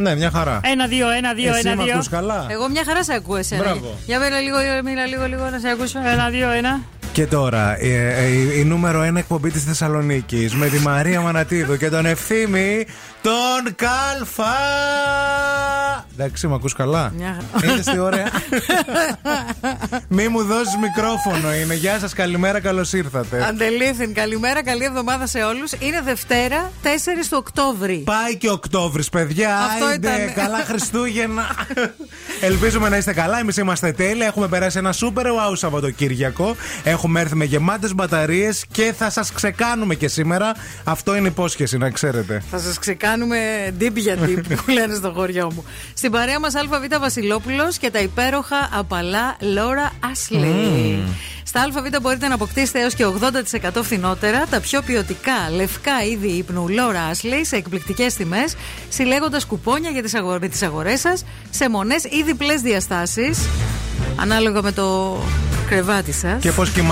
Ναι, μια χαρά. Ένα, δύο, ένα, δύο, Εσύ ένα, με δύο. ακούς καλά; Εγώ μια χαρά σε ακούω εσένα. Μπράβο. Για μίλα λίγο, μίλα λίγο, λίγο να σε ακούσω. Ένα, δύο, ένα. Και τώρα, ε, ε, η, η νούμερο ένα εκπομπή της Θεσσαλονίκης με τη Μαρία Μανατίδου και τον Ευθύμη τον Κάλφα. Εντάξει, με ακούς καλά; Μια χαρά. Είναι στη ωραία; Μη μου δώσεις μικρόφωνο είναι. Γεια σας, καλημέρα, καλώς ήρθατε. Αντελήθην, καλημέρα, καλή εβδομάδα σε όλους. Είναι Δευτέρα, 4 του Οκτώβρη. Πάει και Οκτώβρης, παιδιά. Αυτό Άιντε, ήταν. Καλά Χριστούγεννα. Ελπίζουμε να είστε καλά. Εμείς είμαστε τέλεια. Έχουμε περάσει ένα super wow Σαββατοκύριακο. Έχουμε έρθει με γεμάτες μπαταρίες και θα σας ξεκάνουμε και σήμερα. Αυτό είναι υπόσχεση, να ξέρετε. Θα σας ξεκάνουμε deep για deep που λένε στο χωριό μου. Στην παρέα μας ΑΒ Βασιλόπουλος και τα υπέροχα απαλά Λόρα Άσλι. Στα ΑΒ μπορείτε να αποκτήσετε έως και 80% φθηνότερα τα πιο ποιοτικά λευκά είδη ύπνου Λόρα Άσλι σε εκπληκτικές τιμές, συλλέγοντας κουπόνια για τις αγορέ τις αγορές σας σε μονές ή διπλές διαστάσεις. Ανάλογα με το κρεβάτι σας. Και πώς κοιμάστε.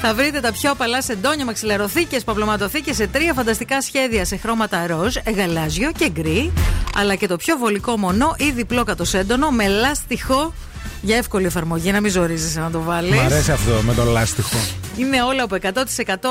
Θα βρείτε τα πιο απαλά σεντόνια, μαξιλαροθήκες, παυλωματοθήκε σε τρία φανταστικά σχέδια σε χρώματα ροζ, γαλάζιο και γκρι. Αλλά και το πιο βολικό μονό ή διπλό κατοσέντονο με λάστιχο για εύκολη εφαρμογή, να μην ζορίζεσαι να το βάλεις. Μ' αρέσει αυτό με το λάστιχο. Είναι όλα από 100%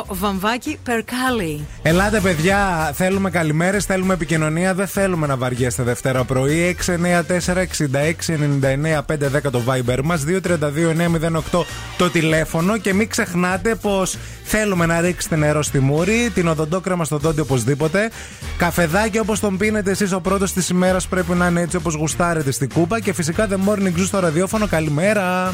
βαμβάκι περκάλι. Ελάτε, παιδιά. Θέλουμε καλημέρες, θέλουμε επικοινωνία. Δεν θέλουμε να βαριέστε Δευτέρα πρωί. 694-6699-510 το Viber μας. 232-908 το τηλέφωνο. Και μην ξεχνάτε πως θέλουμε να ρίξετε νερό στη μούρη, την οδοντόκρεμα στο δόντι οπωσδήποτε. Καφεδάκι όπως τον πίνετε εσείς ο πρώτος της ημέρας πρέπει να είναι έτσι όπως γουστάρετε στην κούπα. Και φυσικά The Morning Zoo στο ραδιόφωνο. Καλημέρα.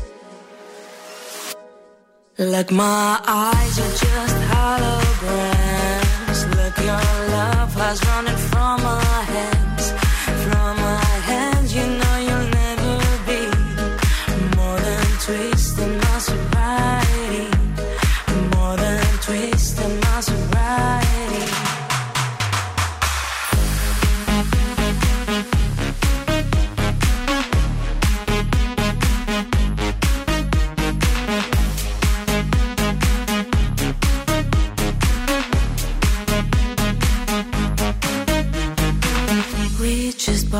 Like my eyes are just holograms.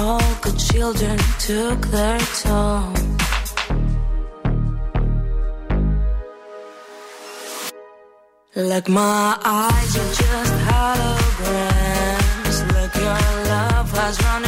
All good children took their toll. Like my eyes are just holograms. Look, your love has running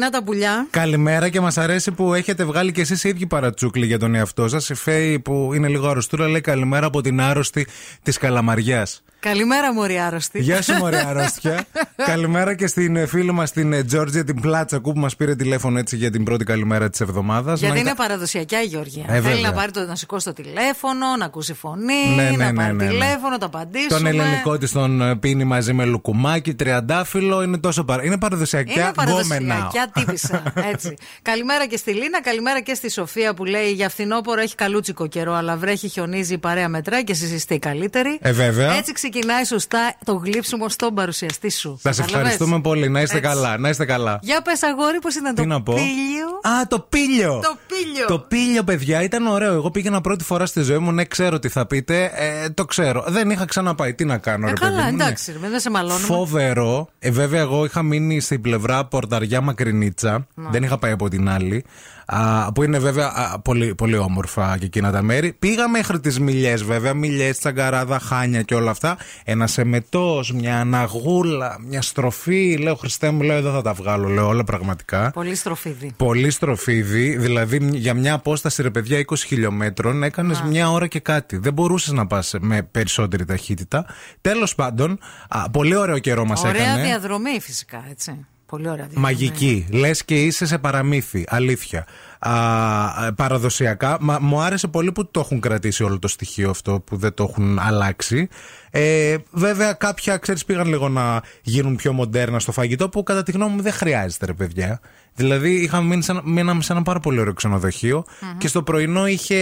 Πρωινά τα πουλιά. Καλημέρα και μας αρέσει που έχετε βγάλει και εσείς οι ίδιοι παρατσούκλι για τον εαυτό σας. Η Φέη που είναι λίγο αρρωστούρα λέει καλημέρα από την άρρωστη της Καλαμαριάς. Καλημέρα, Μωρή Άρρωστη. Γεια σου, Μωρή Αρρώστια. καλημέρα και στην ε, φίλη μας την ε, Τζόρτζια, την Πλάτσακου, που μας πήρε τηλέφωνο έτσι για την πρώτη καλημέρα της εβδομάδας. Γιατί είναι παραδοσιακά η Γεωργία. Ε, Θέλει βέβαια. να πάρει το, να σηκώσει το τηλέφωνο, να ακούσει φωνή, Ναι, ναι, να ναι, πάρει ναι, ναι. τηλέφωνο, να απαντήσουμε. Τον ελληνικό της τον ε, πίνει μαζί με λουκουμάκι, τριαντάφυλλο. Είναι τόσο παρα... Είναι παραδοσιακά Είναι γκόμενα. παραδοσιακά τύπησα. Έτσι. καλημέρα και στη Λίνα, καλημέρα και στη Σοφία που λέει για φθινόπωρο έχει καλούτσικο καιρό, αλλά βρέχει, χιονίζει, η παρέα μετράει και εσείς είστε οι καλύτεροι. Ε, βέβαια. Έτσι ξεκινάει σωστά το γλύψιμο στον παρουσιαστή σου. Θα σε Κατάλαβες; ευχαριστούμε πολύ. Να είστε Έτσι. καλά. Να είστε καλά. Για πες, αγόρι, πώς ήταν Τι το να πω; πήλιο. Α, το πήλιο! Το πήλιο. Το πήλιο, παιδιά, ήταν ωραίο. Εγώ πήγαινα πρώτη φορά στη ζωή μου. Ναι, ξέρω τι θα πείτε. Ε, το ξέρω. Δεν είχα ξαναπάει. Τι να κάνω, Ε, ρε καλά, παιδί μου, ναι. εντάξει, ρε, δεν σε μαλώνουμε. Φοβερό. Ε, βέβαια, εγώ είχα μείνει στην πλευρά Πορταριά Μακρινίτσα. Δεν είχα πάει από την άλλη. Α, που είναι βέβαια α, πολύ, πολύ όμορφα και εκείνα τα μέρη. Πήγα μέχρι τις Μιλιές, βέβαια. Μιλιές, Τσαγκαράδα, Χάνια και όλα αυτά. Ένα εμετό, μια αναγούλα, μια στροφή. Λέω, Χριστέ μου, λέω, εδώ θα τα βγάλω. Λέω όλα πραγματικά. Πολύ στροφίδι. Πολύ στροφίδι, δηλαδή για μια απόσταση ρε παιδιά 20 χιλιόμετρων έκανες μια ώρα και κάτι. Δεν μπορούσες να πας με περισσότερη ταχύτητα. Τέλος πάντων, α, πολύ ωραίο καιρό μας Ωραία έκανε. διαδρομή, φυσικά, έτσι. Πολύ ωραία διαδρομή. Μαγική. Λες και είσαι σε παραμύθι. Αλήθεια. Α, α, παραδοσιακά. Μα, μου άρεσε πολύ που το έχουν κρατήσει όλο το στοιχείο αυτό, που δεν το έχουν αλλάξει. Ε, βέβαια, κάποια ξέρεις πήγαν λίγο να γίνουν πιο μοντέρνα στο φαγητό, που κατά τη γνώμη μου δεν χρειάζεται, ρε παιδιά. Δηλαδή, είχαμε μείνει σε ένα, μείναμε σε ένα πάρα πολύ ωραίο ξενοδοχείο και στο πρωινό είχε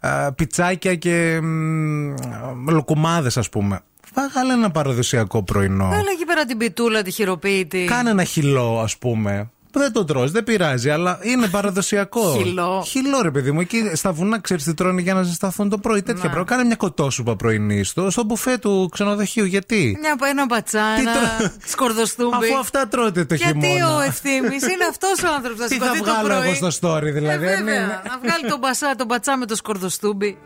α, πιτσάκια και λοκουμάδε, ας πούμε. Βάγαλε ένα παραδοσιακό πρωινό. Έλα εκεί πέρα την πιτούλα, τη χειροποίητη. Κάνε ένα χυλό, ας πούμε. δεν το τρως, δεν πειράζει, αλλά είναι παραδοσιακό. Χυλό. Χυλό, ρε παιδί μου. Εκεί στα βουνά ξέρεις τι τρώνε για να ζεσταθούν το πρωί. Τέτοια πράγματα. Κάνε μια κοτόσουπα πρωινή στο, στο μπουφέ του ξενοδοχείου. Γιατί; Μια από ένα μπατσά, Τι ένα τρώω- σκορδοστούμπι. Αφού αυτά τρώτε το Γιατί χειμώνα. ο ευθύνη είναι αυτός ο άνθρωπος. Θα Τι θα σηκωθεί το βγάλω πρωί. εγώ στο story, δηλαδή. Ε, αν βέβαια, είναι. να βγάλει τον, μπασά, τον μπατσά με το σκορδοστούμπι.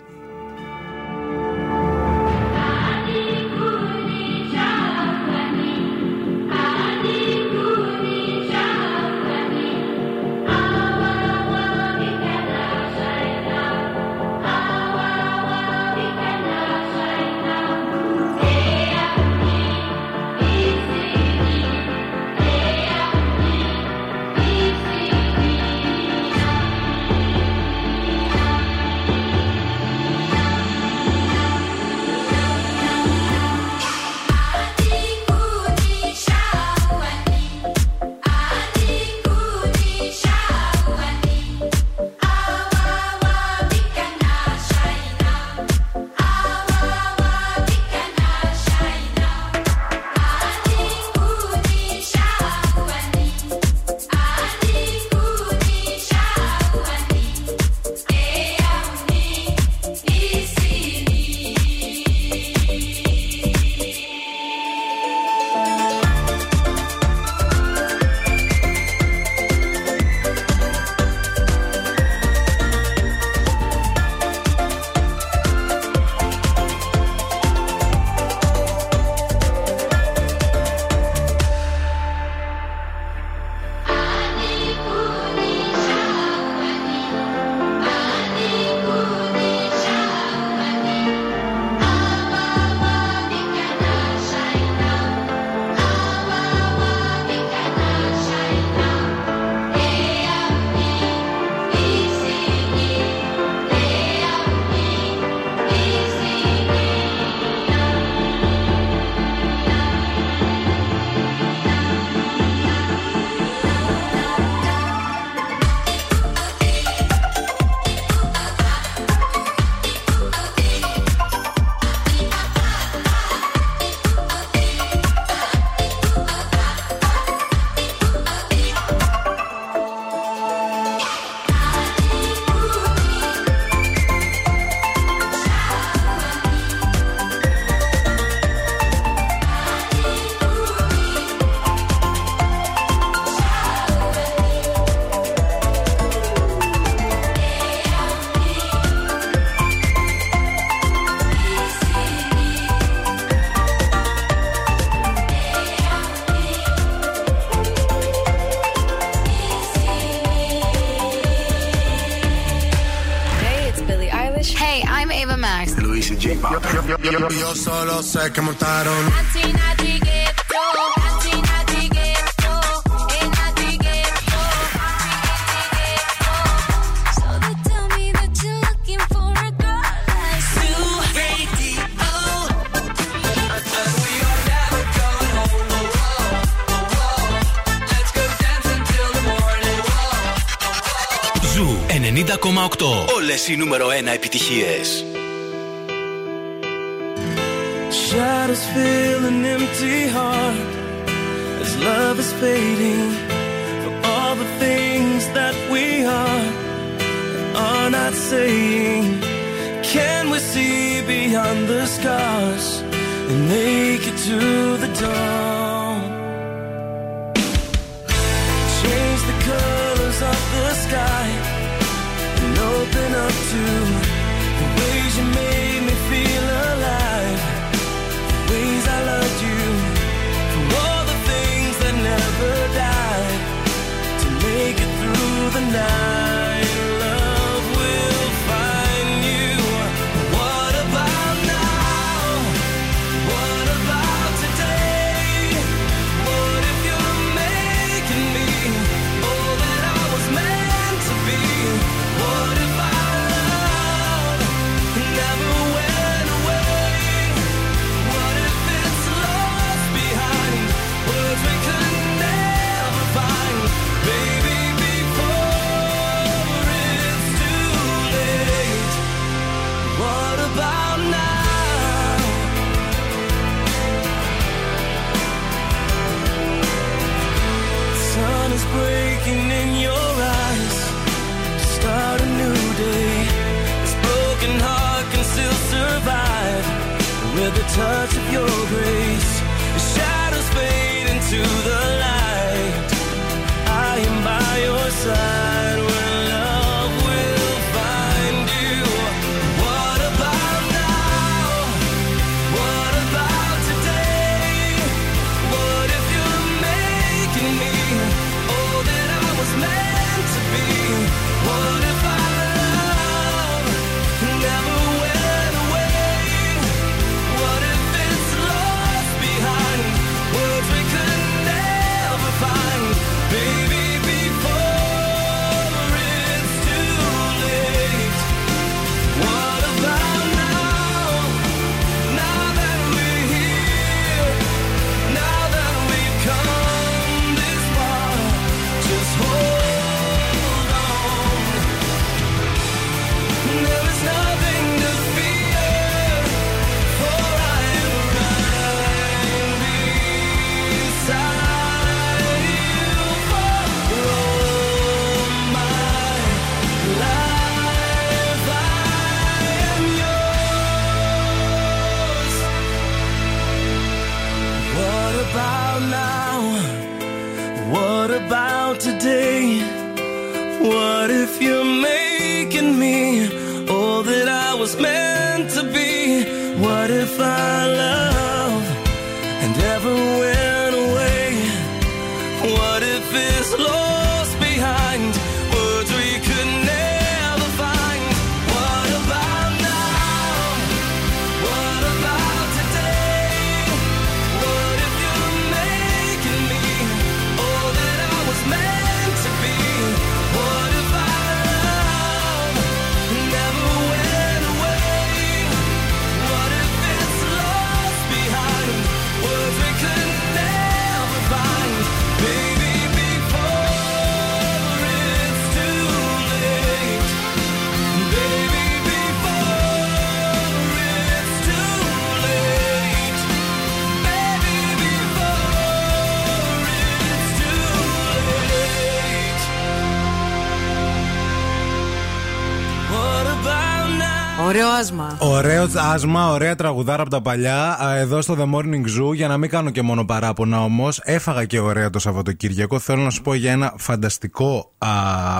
Άσμα, ωραία τραγουδάρα από τα παλιά. Α, Εδώ στο The Morning Zoo, για να μην κάνω και μόνο παράπονα όμως, έφαγα και ωραία το Σαββατοκύριακο. Θέλω να σου πω για ένα φανταστικό α,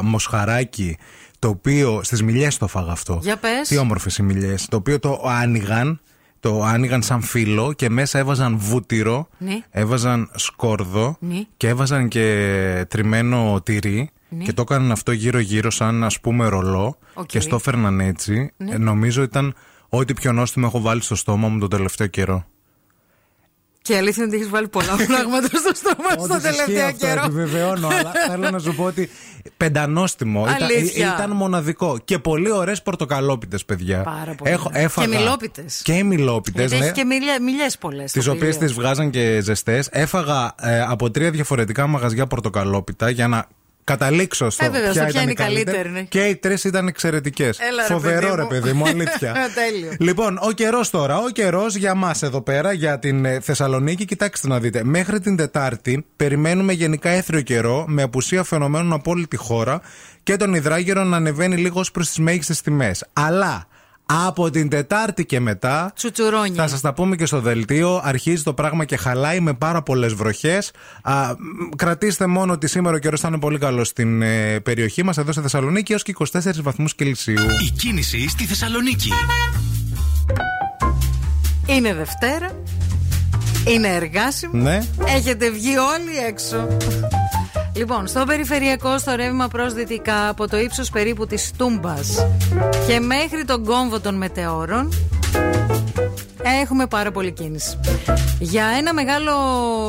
μοσχαράκι. Το οποίο στις Μηλιές το φάγα αυτό. Για πες. Τι όμορφες οι Μηλιές. Το οποίο το άνοιγαν. Το άνοιγαν σαν φύλλο και μέσα έβαζαν βούτυρο, Ναι. έβαζαν σκόρδο Ναι. και έβαζαν και τριμμένο τυρί Ναι. και το έκαναν αυτό γύρω-γύρω σαν ας πούμε ρολό Οκ. και στο έφερναν έτσι. Ναι. Ε, νομίζω ήταν ό,τι πιο νόστιμο έχω βάλει στο στόμα μου τον τελευταίο καιρό. Και η αλήθεια είναι ότι έχεις βάλει πολλά πράγματα στο στόμα Όντως στο ισχύει τελευταίο αυτό, καιρό. επιβεβαιώνω, αλλά θέλω να σου πω ότι πεντανόστιμο. Ήταν, Αλήθεια. ήταν μοναδικό. Και πολύ ωραίες πορτοκαλόπιτες, παιδιά. Πάρα πολύ. έφαγα- Και μιλόπιτες. Και μιλόπιτες, Γιατί ναι. έχει και μιλιές πολλές. Τις οποίες τις βγάζαν και ζεστές. Έφαγα ε, από τρία διαφορετικά μαγαζιά πορτοκαλόπιτα για να καταλήξω στο Ε, βέβαια, στο ποια ποια ήταν η είναι η καλύτερη. καλύτερη, ναι. Και οι τρεις ήταν εξαιρετικές. Έλα, ρε, Φοβερό, παιδί ρε μου. παιδί μου, αλήθεια. Τέλειο. Λοιπόν, ο καιρός τώρα. Ο καιρός για μας εδώ πέρα, για την ε, Θεσσαλονίκη, κοιτάξτε να δείτε. Μέχρι την Τετάρτη περιμένουμε γενικά έθριο καιρό με απουσία φαινομένων από όλη τη χώρα και τον υδράγερο να ανεβαίνει λίγο ως προς τις μέγιστες τιμές. Αλλά από την Τετάρτη και μετά. Τσουτσουρόνια. Θα σας τα πούμε και στο δελτίο. Αρχίζει το πράγμα και χαλάει με πάρα πολλές βροχές. Κρατήστε μόνο ότι σήμερα ο καιρός θα είναι πολύ καλός στην ε, περιοχή μας, εδώ στη Θεσσαλονίκη, έως και 24 βαθμούς Κελσίου. Η κίνηση στη Θεσσαλονίκη. Είναι Δευτέρα. Είναι εργάσιμο. Ναι. Έχετε βγει όλοι έξω. Λοιπόν, στο περιφερειακό, στο ρεύμα προς δυτικά, από το ύψος περίπου της Τούμπας και μέχρι τον κόμβο των μετεώρων, έχουμε πάρα πολύ κίνηση. Για ένα μεγάλο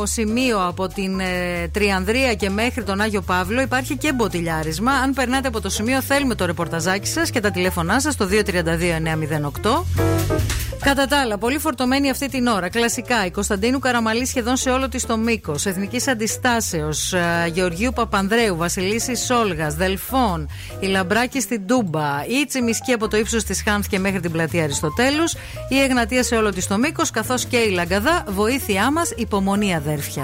σημείο από την ε, Τριανδρία και μέχρι τον Άγιο Παύλο υπάρχει και μποτιλιάρισμα. Αν περνάτε από το σημείο, θέλουμε το ρεπορταζάκι σας και τα τηλέφωνά σας στο 232-908. Κατά τα άλλα, πολύ φορτωμένη αυτή την ώρα. Κλασικά, η Κωνσταντίνου Καραμαλή σχεδόν σε όλο της το μήκος. Εθνικής Αντιστάσεως, Γεωργίου Παπανδρέου, Βασιλίση Σόλγας, Δελφών, η Λαμπράκη στην Τούμπα, η Τσιμισκή από το ύψος της Χάνθ και μέχρι την πλατεία Αριστοτέλους, η Εγνατία σε όλο της το μήκος, καθώς και η Λαγκαδά. Βοήθειά μας, υπομονή αδέρφια.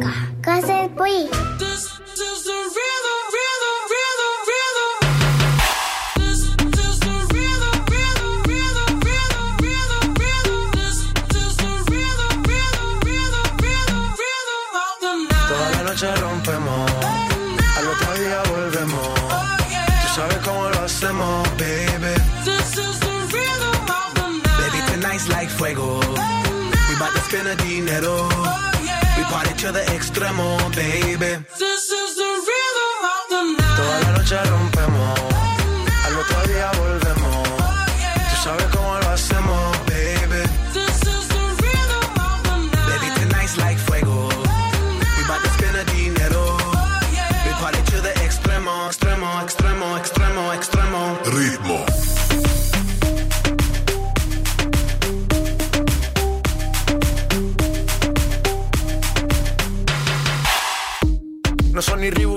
か。完成っぽい。de extremo, baby.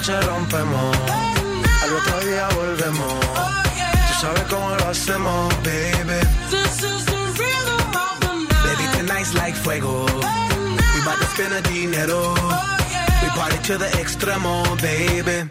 noche rompemos, al otro día volvemos. Tú sabes cómo lo hacemos, baby. Baby, tonight's like fuego. We bout to spend the dinero. We party to the extremo, baby.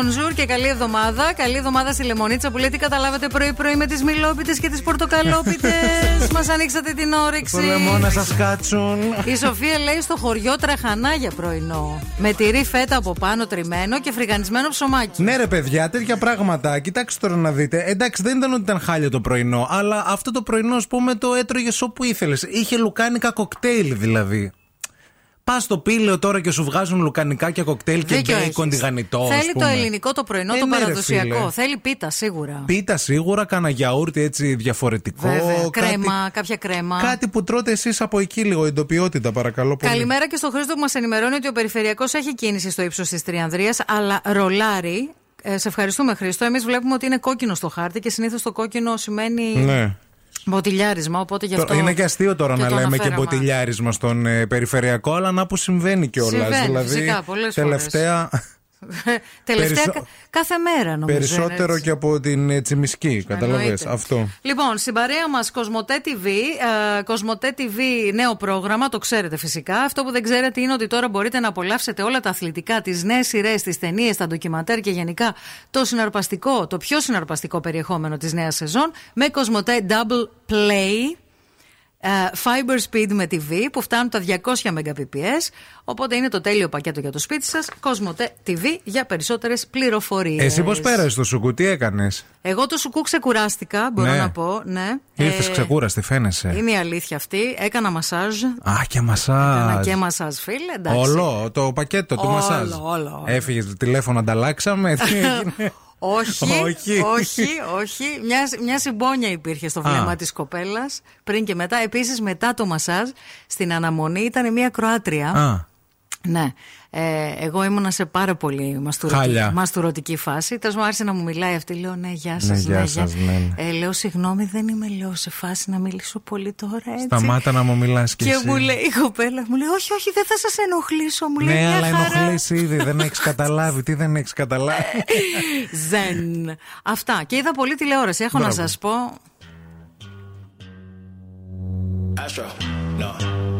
Bonjour, bonjour και καλή εβδομάδα. Καλή εβδομάδα στη Λεμονίτσα που λέει τι καταλάβατε πρωί-πρωί με τις μιλόπιτες και τις πορτοκαλόπιτες; Μας ανοίξατε την όρεξη. Το λαιμό να σας κάτσουν. Η Σοφία λέει στο χωριό τραχανά για πρωινό. Με τυρί φέτα από πάνω τριμμένο και φρυγανισμένο ψωμάκι. Ναι, ρε παιδιά, τέτοια πράγματα. Κοιτάξτε τώρα να δείτε. Εντάξει, δεν ήταν ότι ήταν χάλια το πρωινό, αλλά αυτό το πρωινό, ας πούμε, το έτρωγες όπου ήθελες. Είχε λουκάνικα κοκτέιλ δηλαδή. Πας στο πήλαιο τώρα και σου βγάζουν λουκανικά κοκτέιλ και Δίκιο μπέικον έχεις. τηγανιτό. ας Θέλει το πούμε. ελληνικό το πρωινό, Ε, το ναι, ρε, παραδοσιακό. φίλε. Θέλει πίτα σίγουρα. Πίτα σίγουρα, κάνα γιαούρτι έτσι διαφορετικό. Βέβαια. κάτι- Κρέμα, κάποια κρέμα. Κάτι που τρώτε εσείς από εκεί λίγο, εντοπιότητα, παρακαλώ πολύ. Καλημέρα και στον Χρήστο που μας ενημερώνει ότι ο περιφερειακός έχει κίνηση στο ύψος της Τριανδρίας, αλλά ρολάρι. Ε, σε ευχαριστούμε, Χρήστο. Εμείς βλέπουμε ότι είναι κόκκινο στο χάρτη και συνήθως το κόκκινο σημαίνει Ναι. Μποτιλιάρισμα. Οπότε γι' αυτό. Τώρα, είναι και αστείο τώρα και να το λέμε και αναφέραμε. μποτιλιάρισμα στον ε, περιφερειακό, αλλά να που συμβαίνει κιόλας. Συμβαίνει, Δηλαδή, φυσικά, πολλές τελευταία. Τελευταία Περισσο- κα- κάθε μέρα νομίζω. είναι Περισσότερο έτσι. και από την ε, τσιμισκή. Καταλαβες Εννοείται. αυτό. Λοιπόν, στην παρέα μας Κοσμοτέ TV. Ε, Κοσμοτέ TV, νέο πρόγραμμα, το ξέρετε φυσικά. Αυτό που δεν ξέρετε είναι ότι τώρα μπορείτε να απολαύσετε όλα τα αθλητικά, τις νέες σειρές, τις ταινίες, τα ντοκιματέρ και γενικά το συναρπαστικό, το πιο συναρπαστικό περιεχόμενο της νέας σεζόν με Κοσμοτέ Double Play. Ε, Fiber Speed με TV που φτάνουν τα 200 Mbps. Οπότε είναι το τέλειο πακέτο για το σπίτι σας. Κοσμοτέ TV για περισσότερες πληροφορίες. Εσύ πώς πέρασε το σουκού, τι έκανες; Εγώ το σουκού ξεκουράστηκα, μπορώ Ναι. να πω. Ναι. Ήρθες Ε, ξεκούραστη, φαίνεσαι. Είναι η αλήθεια αυτή. Έκανα μασάζ. Α, και Έκανα μασάζ. και μασάζ, φίλε. Εντάξει. Όλο το πακέτο του Όλο, μασάζ. όλο, όλο. Έφυγες το τηλέφωνο, ανταλλάξαμε. Τι έγινε. Όχι, Όχι. όχι, όχι. Μια, μια συμπόνια υπήρχε στο βλέμμα Α. της κοπέλας πριν και μετά. Επίσης, μετά το μασάζ, στην αναμονή ήταν μια Κροάτρια. Α, Ναι. Ε, εγώ ήμουνα σε πάρα πολύ μαστουρωτική, Χάλια. μαστουρωτική φάση. Τέλος μου άρχισε να μου μιλάει αυτή. Λέω ναι, γεια σας. Ναι, γεια σας, ναι, ναι. Ε, λέω συγγνώμη, δεν είμαι λέω σε φάση να μιλήσω πολύ τώρα έτσι. σταμάτα να μου μιλάς κι Και εσύ. μου λέει η κοπέλα, μου λέει, Όχι, όχι, δεν θα σας ενοχλήσω. Μου λέει, Ναι, μια αλλά χαρά. ενοχλείς ήδη. Δεν έχεις καταλάβει. Τι δεν έχεις καταλάβει. Ζεν. Αυτά. Και είδα πολύ τηλεόραση. Έχω να Μπράβο. σας πω. Astro, no.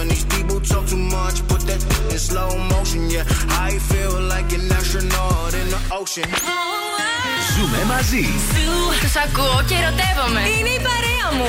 when these people talk too much. Put that in slow motion, yeah. I feel like an astronaut in the ocean. Ζούμε μαζί. Ακούω και ερωτεύομαι. Είναι η παρέα μου.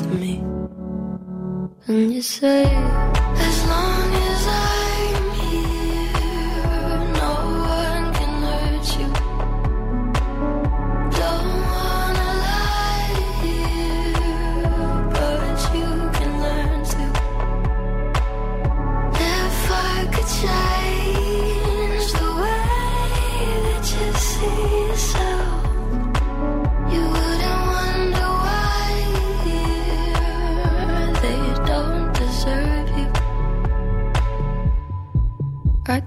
to say.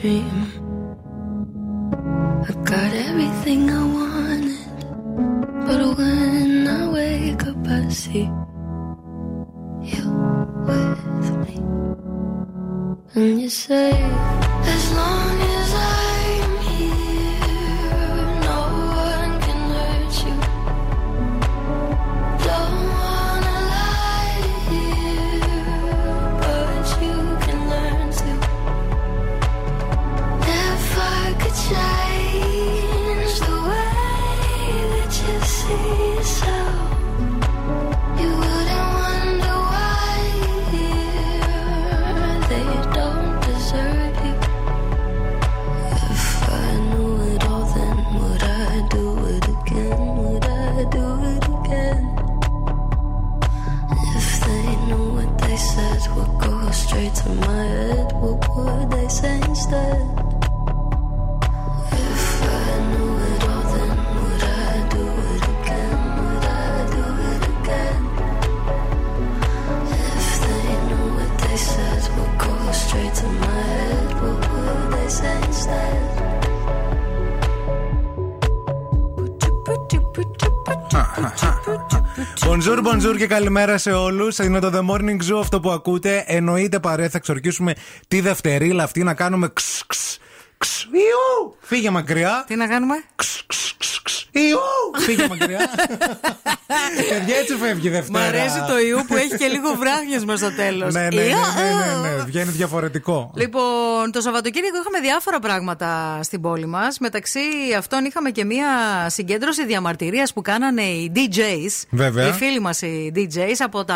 dream. I got everything I wanted. But when I wake up, I see you with me. And you say, Bonjour, bonjour και καλημέρα σε όλους. Είναι το The Morning Zoo αυτό που ακούτε. Εννοείται παρέα, θα ξορκίσουμε τη Δευτερίλα αυτή να κάνουμε ξ, ξ, ξ, ιού. Φύγε μακριά. Τι να κάνουμε; Ιού. Φύγε μακριά. Παιδιά, έτσι φεύγει η Μ' Δευτέρα. αρέσει το ιού που έχει και λίγο βράχνιασμα στο τέλος. Ναι, ναι, ναι, ναι, ναι, ναι. Βγαίνει διαφορετικό. Λοιπόν, το Σαββατοκύριακο είχαμε διάφορα πράγματα στην πόλη μας. Μεταξύ αυτών είχαμε και μία συγκέντρωση διαμαρτυρίας που κάνανε οι DJs. Βέβαια. Οι φίλοι μας οι DJs από τα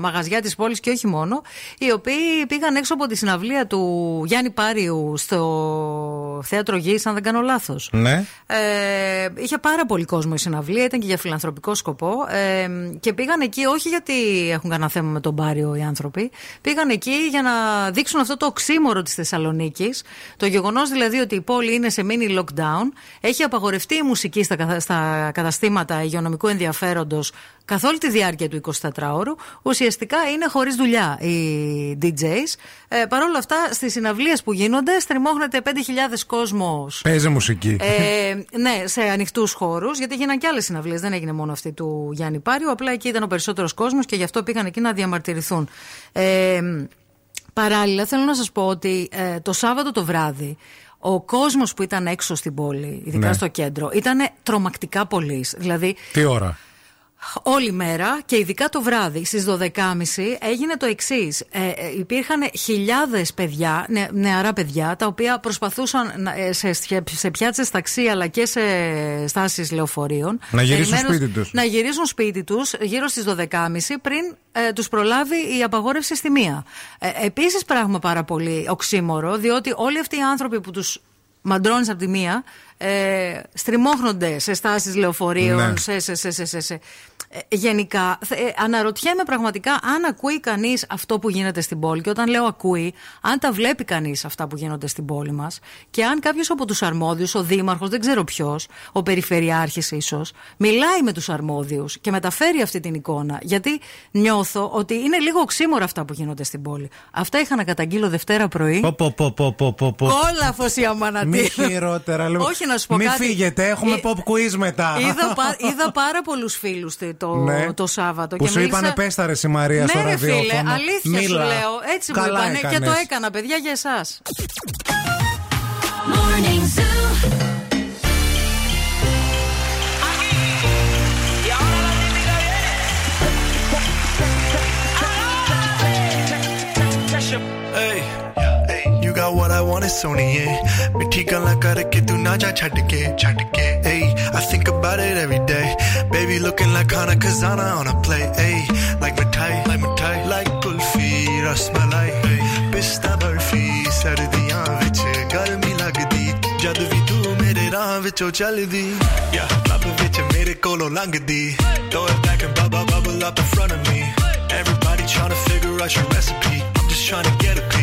μαγαζιά της πόλης και όχι μόνο. Οι οποίοι πήγαν έξω από τη συναυλία του Γιάννη Πάριου στο θέατρο Γης, αν δεν κάνω λάθος. Ναι. Ε, είχε πάρα πολύ κόσμο η συναυλία, ήταν και για φιλανθρωπικό σκοπό. Ε, και πήγαν εκεί όχι γιατί έχουν κανένα θέμα με τον Πάριο οι άνθρωποι. Πήγαν εκεί για να δείξουν αυτό το οξύμορο της Θεσσαλονίκης. Το γεγονός δηλαδή ότι η πόλη είναι σε mini lockdown. Έχει απαγορευτεί η μουσική στα, καθα- στα καταστήματα υγειονομικού ενδιαφέροντος καθ' όλη τη διάρκεια του 24ωρου. Ουσιαστικά είναι χωρίς δουλειά οι DJs. Ε, Παρ' όλα αυτά, στις συναυλίες που γίνονται, στριμώχνεται 5.000 κόσμος Παίζει μουσική. ε, ναι, σε ανοιχτούς χώρους, γιατί έγιναν και άλλες συναυλίες. Δεν έγινε μόνο αυτή του Γιάννη Πάριου. Απλά εκεί ήταν ο περισσότερος κόσμος και γι' αυτό πήγαν εκεί να διαμαρτυρηθούν. Ε, παράλληλα, θέλω να σας πω ότι ε, το Σάββατο το βράδυ. Ο κόσμος που ήταν έξω στην πόλη, ειδικά Ναι. στο κέντρο, ήταν τρομακτικά πολύ. Δηλαδή, Τι ώρα; Όλη μέρα και ειδικά το βράδυ στις 12.30 έγινε το εξής. Ε, ε, υπήρχαν χιλιάδες παιδιά, νε, νεαρά παιδιά, τα οποία προσπαθούσαν να- ε, σε, σε πιάτσες ταξί αλλά και σε στάσεις λεωφορείων. Να γυρίσουν περιμένουν- σπίτι τους. Να γυρίσουν σπίτι τους γύρω στις 12.30 πριν ε, τους προλάβει η απαγόρευση στη μία. Ε, Επίσης, πράγμα πάρα πολύ οξύμορο, διότι όλοι αυτοί οι άνθρωποι που τους μαντρώνεις από τη μία, ε, στριμώχνονται σε στάσεις λεωφορείων, Ναι. σε, σε, σε, σε, σε, σε. Ε, γενικά, θε- ε, αναρωτιέμαι πραγματικά αν ακούει κανείς αυτό που γίνεται στην πόλη. Και όταν λέω ακούει, αν τα βλέπει κανείς αυτά που γίνονται στην πόλη μας και αν κάποιος από τους αρμόδιους, ο δήμαρχος, δεν ξέρω ποιος, ο περιφερειάρχης ίσως, μιλάει με τους αρμόδιους και μεταφέρει αυτή την εικόνα. Γιατί νιώθω ότι είναι λίγο οξύμορα αυτά που γίνονται στην πόλη. Αυτά είχα να καταγγείλω Δευτέρα πρωί. Πω, πω, πω, πω, πω, πω, πω. Κόλαφος η αμανατή. Μη χειρότερα, λοιπόν. Όχι να σου πω Μη κάτι. φύγετε, έχουμε Ε, pop quiz μετά. Είδα, πα- είδα πάρα πολλούς φίλους το, Ναι. το Σάββατο. Που και σου μίλησα- είπανε πες τα ρε εσύ, Μαρία ναι, στο ρε, φίλε, ραδιόφωνο. αλήθεια Μίλα. σου λέω. Έτσι μου Καλά είπανε και το έκανες. έκανα, παιδιά, για εσάς. Morning Zoo. Hey, you got what I want, it's Sony, yeah. मिठी गल्ला करके तू ना जा छड़ के छड़ के hey I think about it every day baby looking like Hana Kazana on a plate hey like mithai like mithai like kulfi rasmalai hey pista barfi ਸਰਦੀਆਂ ਵਿੱਚ ਗਰਮੀ ਲੱਗਦੀ ਜਦ ਵੀ ਤੂੰ ਮੇਰੇ ਰਾਹ ਵਿੱਚੋਂ ਚੱਲਦੀ yeah ਲੱਭ ਵਿੱਚ ਮੇਰੇ ਕੋਲੋਂ ਲੰਘਦੀ throw it back and bubble bubble up in front of me everybody trying to figure out your recipe I'm just trying to get a piece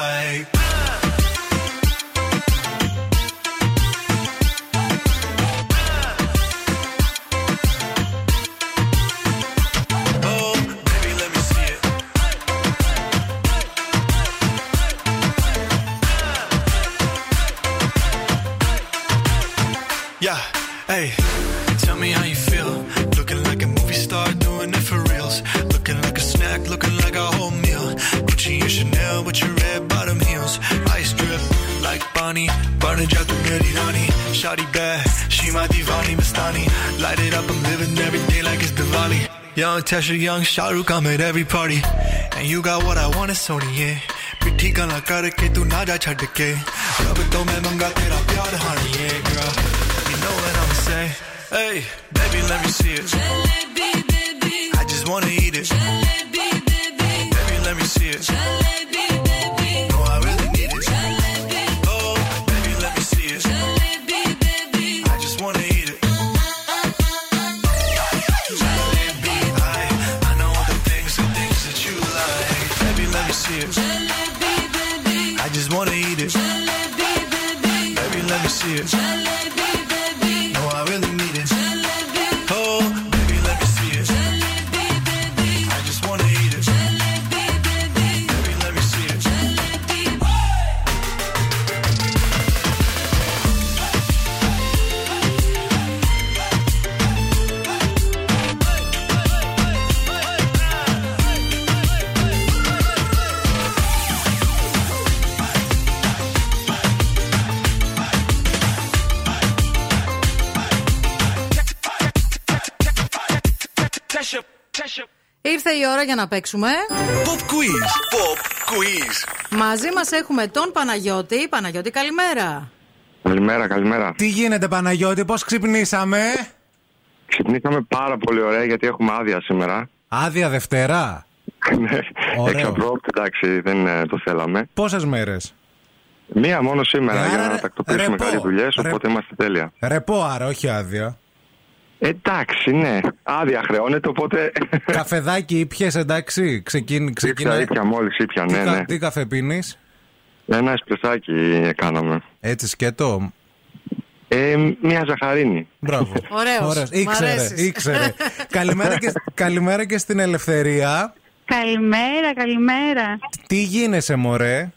like. Oh, yeah, hey, tell me how you feel. Milani Burning ja tu meri rani Shawty bad, she my divani Mastani. Light it up, I'm living every day like it's Diwali. Young Tesha, young Shahrukh, I'm at every party. And you got what I want, it's only yeah ਮਿੱਠੀ ਗੱਲਾਂ ਕਰਕੇ ਤੂੰ ਨਾ ਜਾ ਛੱਡ ਕੇ ਰੱਬ ਤੋਂ ਮੈਂ ਮੰਗਾ ਤੇਰਾ ਪਿਆਰ ਹਾਣੀਏ girl. You know what I'ma say? hey baby let me see it. Jalebi baby. I just wanna eat it. Jalebi baby. Baby let me see it. Jalebi it. Ώρα για να παίξουμε. Pop quiz. Pop quiz. Μαζί μας έχουμε τον Παναγιώτη. Παναγιώτη, καλημέρα. Καλημέρα, καλημέρα. Τι γίνεται, Παναγιώτη, πώς ξυπνήσαμε; Ξυπνήσαμε πάρα πολύ ωραία γιατί έχουμε άδεια σήμερα. Άδεια Δευτέρα; Ναι, Ωραίο. Εξαπρόπτ, εντάξει, δεν ε, το θέλαμε. Πόσες μέρες; Μία μόνο σήμερα Άρα, για να ρε, τακτοποιήσουμε ρεπό, κάτι δουλειές, ρε- οπότε είμαστε τέλεια. Ρεπό, άρα, όχι άδεια. Εντάξει, ναι. Άδεια χρεώνεται, οπότε. Καφεδάκι ήπιες, εντάξει. Ξεκίν, Ήπια, ξεκινάει. ήπια, μόλις ήπια, Τι, ναι, κα- ναι. τι καφέ πίνεις; Ένα εσπρεσάκι κάναμε. Έτσι σκέτο; Ε, μία ζαχαρίνη. Μπράβο. Ωραίος. Ωραίος. Μ' Ήξερε, αρέσεις. ήξερε. καλημέρα, και, καλημέρα και στην Ελευθερία. Καλημέρα, καλημέρα. Τι γίνεσαι, μωρέ;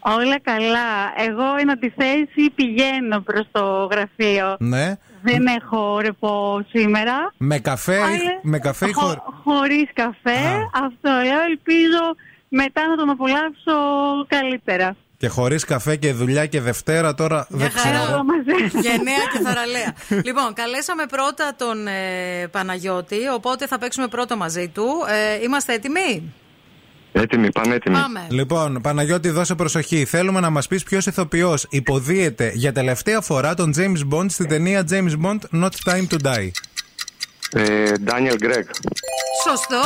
Όλα καλά. Εγώ είναι τη θέση πηγαίνω προς το γραφείο. Ναι. Δεν έχω ρεπό σήμερα. Με καφέ, ή- Αλλά με καφέ ή χω- χωρί. χωρίς καφέ. Αυτό λέω. Ελπίζω μετά να τον απολαύσω καλύτερα. Και χωρίς καφέ και δουλειά και Δευτέρα τώρα δεν χαρά. ξέρω. Γενναία και θαραλέα. λοιπόν, καλέσαμε πρώτα τον ε, Παναγιώτη, οπότε θα παίξουμε πρώτο μαζί του. Ε, είμαστε έτοιμοι; Έτοιμοι, πανέτοιμοι. Πάμε. Λοιπόν, Παναγιώτη, δώσε προσοχή. Θέλουμε να μας πεις ποιος ηθοποιός υποδίεται για τελευταία φορά τον James Bond στην ταινία James Bond Not Time to Die. Ε, Daniel Greg. Σωστό.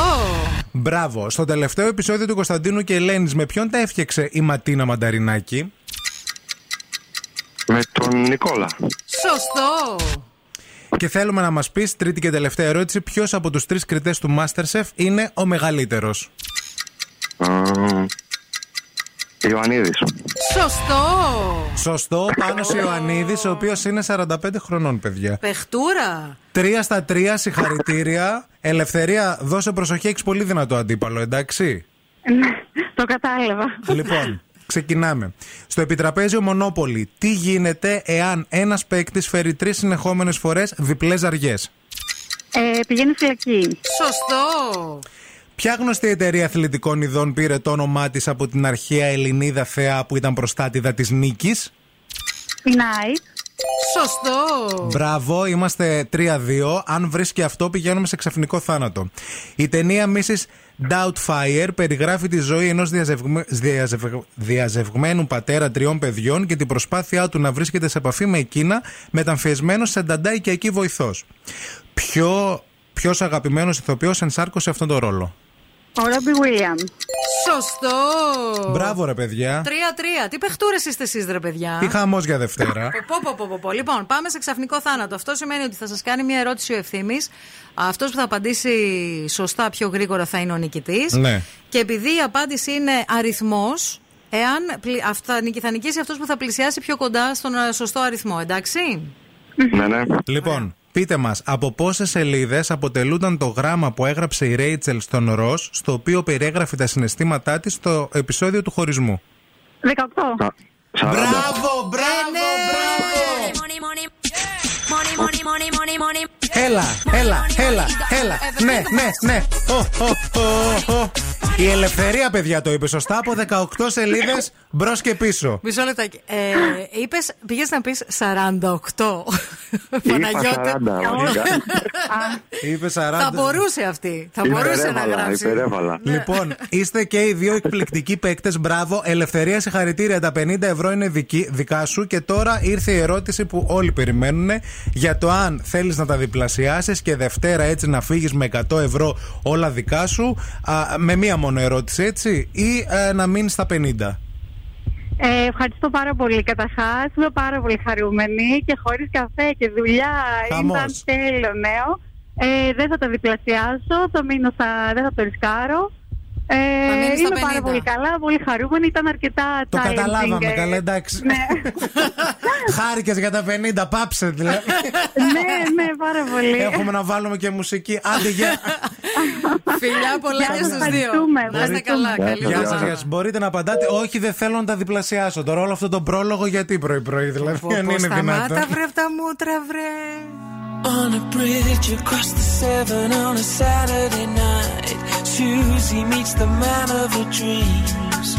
Μπράβο. Στο τελευταίο επεισόδιο του Κωνσταντίνου και Ελένης, με ποιον τα έφτιαξε η Ματίνα Μανταρινάκη; Με τον Νικόλα. Σωστό. Και θέλουμε να μας πεις, τρίτη και τελευταία ερώτηση, ποιος από τους τρεις κριτές του Masterchef είναι ο μεγαλύτερος; Ιωαννίδης. Σωστό. Σωστό, πάνω ο Ιωαννίδης, ο οποίος είναι 45 χρονών, παιδιά. Πεχτούρα. Τρία στα τρία, συγχαρητήρια. Ελευθερία, δώσε προσοχή, έχεις πολύ δυνατό αντίπαλο, εντάξει; Το κατάλαβα. Λοιπόν, ξεκινάμε. Στο επιτραπέζιο Μονόπολη, τι γίνεται εάν ένας παίκτης φέρει τρεις συνεχόμενες φορές διπλές ζαριές; Ε, πηγαίνει φυλακή. Σωστό. Ποια γνωστή εταιρεία αθλητικών ειδών πήρε το όνομά της από την αρχαία Ελληνίδα θεά που ήταν προστάτηδα της νίκης; Η Nike. Σωστό. Μπράβο, είμαστε 3-2. Αν βρίσκει αυτό, πηγαίνουμε σε ξαφνικό θάνατο. Η ταινία Mrs. Doubtfire περιγράφει τη ζωή ενός διαζευγμε... διαζευγ- διαζευγμένου πατέρα τριών παιδιών και την προσπάθειά του να βρίσκεται σε επαφή με εκείνα, μεταμφιεσμένος σε νταντά οικιακή βοηθός. Ποιο ποιος αγαπημένος ηθοποιός ενσάρκωσε αυτόν τον ρόλο; Ο Ρόμπι Βίλιαμ. Σωστό. Μπράβο ρε παιδιά. Τρία-τρία. Τι παιχτούρες είστε εσείς, ρε παιδιά; Τι χαμός για Δευτέρα. Πω, πω, πω, πω, πω. Λοιπόν, πάμε σε ξαφνικό θάνατο. Αυτό σημαίνει ότι θα σας κάνει μια ερώτηση ο ευθύνη. Αυτός που θα απαντήσει σωστά πιο γρήγορα θα είναι ο νικητής. Ναι. Και επειδή η απάντηση είναι αριθμός, εάν πλη- αυτά, θα νικήσει αυτός που θα πλησιάσει πιο κοντά στον ε, σωστό αριθμό, εντάξει; Ναι, ναι. Λοιπόν, πείτε μας, από πόσες σελίδες αποτελούνταν το γράμμα που έγραψε η Ρέιτσελ στον Ρος, στο οποίο περιέγραφε τα συναισθήματά της στο επεισόδιο του χωρισμού; 18. Μπράβο, μπράβο, Έλα, έλα, έλα, έλα. Ναι, ναι, ναι. Ω, ω, ω, ω. Η ελευθερία, παιδιά, το είπε σωστά από 18 σελίδες μπρος και πίσω. Μισό λεπτάκι. Ε, είπες, πήγες να πεις 48. Παναγιώτη. 40, βασικά. Είπε 40. Θα μπορούσε αυτή. Θα μπορούσε να γράψει. Λοιπόν, είστε και οι δύο εκπληκτικοί παίκτες. Μπράβο. Ελευθερία, συγχαρητήρια. Τα 50 ευρώ είναι δική, δικά σου. Και τώρα ήρθε η ερώτηση που όλοι περιμένουν για το αν θέλεις να τα διπλασιάσεις και Δευτέρα έτσι να φύγεις με 100 ευρώ όλα δικά σου. Α, με μία μόνο ερώτηση, έτσι. Ή ε, να μείνει στα 50. Ε, ευχαριστώ πάρα πολύ. Καταρχάς, είμαι πάρα πολύ χαρούμενη και χωρίς καφέ και δουλειά Χαμός. ήταν τέλειο νέο. Ε, δεν θα τα διπλασιάσω, το μείνω στα, δεν θα το ρισκάρω. Ε, Θα μείνεις στα είμαι πάρα 50. πολύ καλά, πολύ χαρούμενη. Ήταν αρκετά Το challenging, καταλάβαμε, ε, καλά, εντάξει. Ναι, Χάρηκες για τα 50, πάψε δηλαδή. ναι, ναι, πάρα πολύ. Έχουμε να βάλουμε και μουσική. Άντε, για. Φιλιά πολλά Γεια και σας, στου δύο. ευχαριστούμε, Να είστε καλά. Καλή Γεια σας, εβδομάδα. γεια σας. Μπορείτε να απαντάτε. Όχι, δεν θέλω να τα διπλασιάσω. Τώρα όλο αυτό το πρόλογο γιατί πρωί-πρωί, δηλαδή. Πω, Αν πω, είναι Σταμάτα δυνατόν. βρε τα μούτρα βρε. On a bridge across the Severn on a Saturday night, Susie meets the man of her dreams.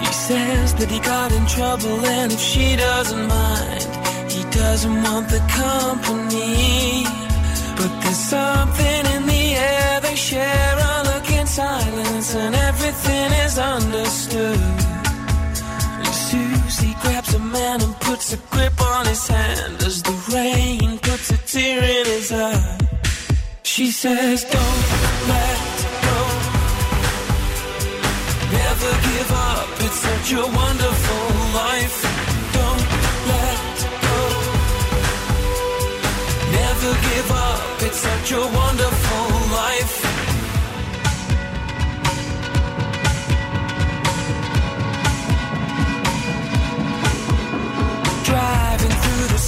He says that he got in trouble and if she doesn't mind, he doesn't want the company. But there's something in the air they share a look in silence and everything is understood. And Susie grabs a man and puts a grip on his hand as the rain puts a tear in his eye. She says, Don't let go. Never give up. It's such a wonderful life. Don't let go. Never give up. It's such a wonderful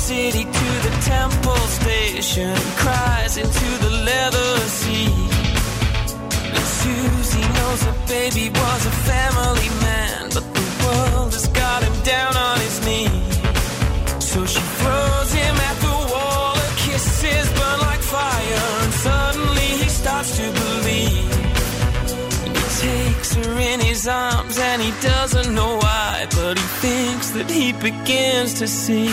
city to the temple station, cries into the leather seat. And Susie knows her baby was a family man, but the world has got him down on his knees. So she throws him at the wall, her kisses burn like fire, and suddenly he starts to believe. He takes her in his arms, and he doesn't know why, but he thinks that he begins to see.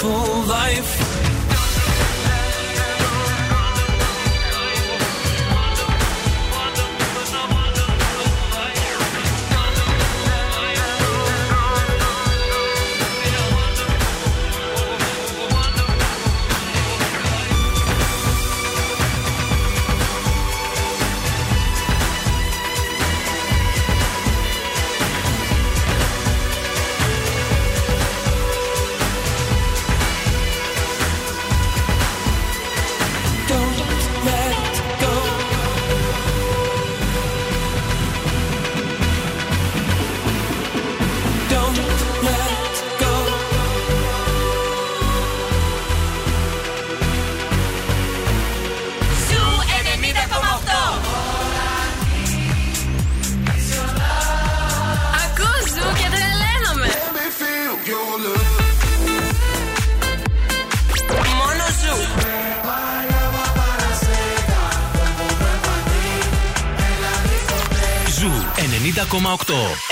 Full life.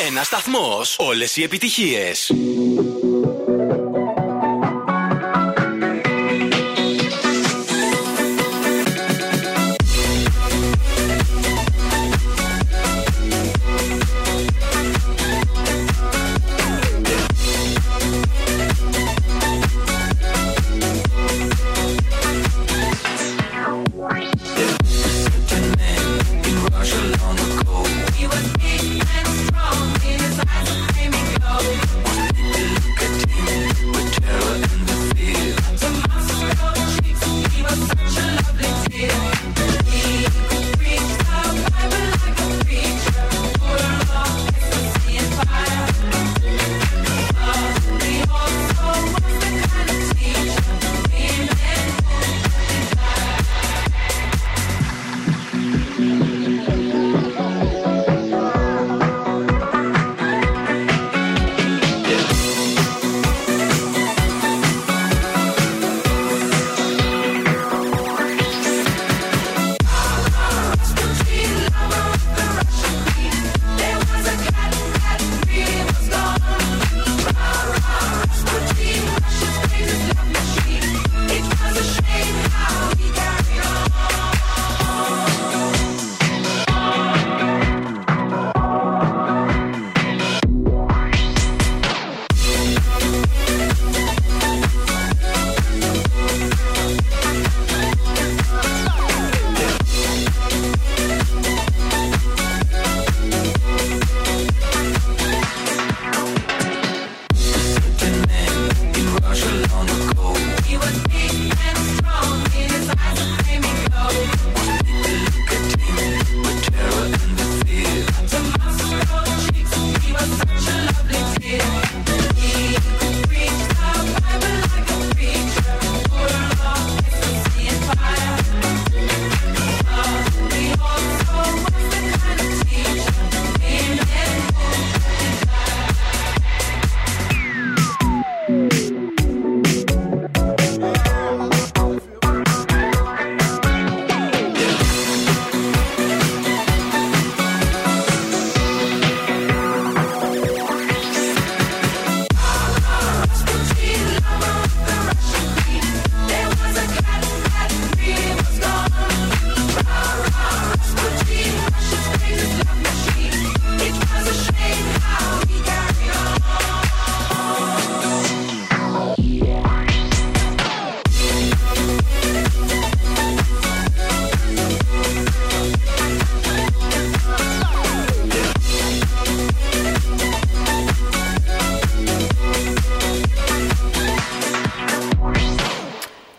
Ένα σταθμός. Όλες οι επιτυχίες.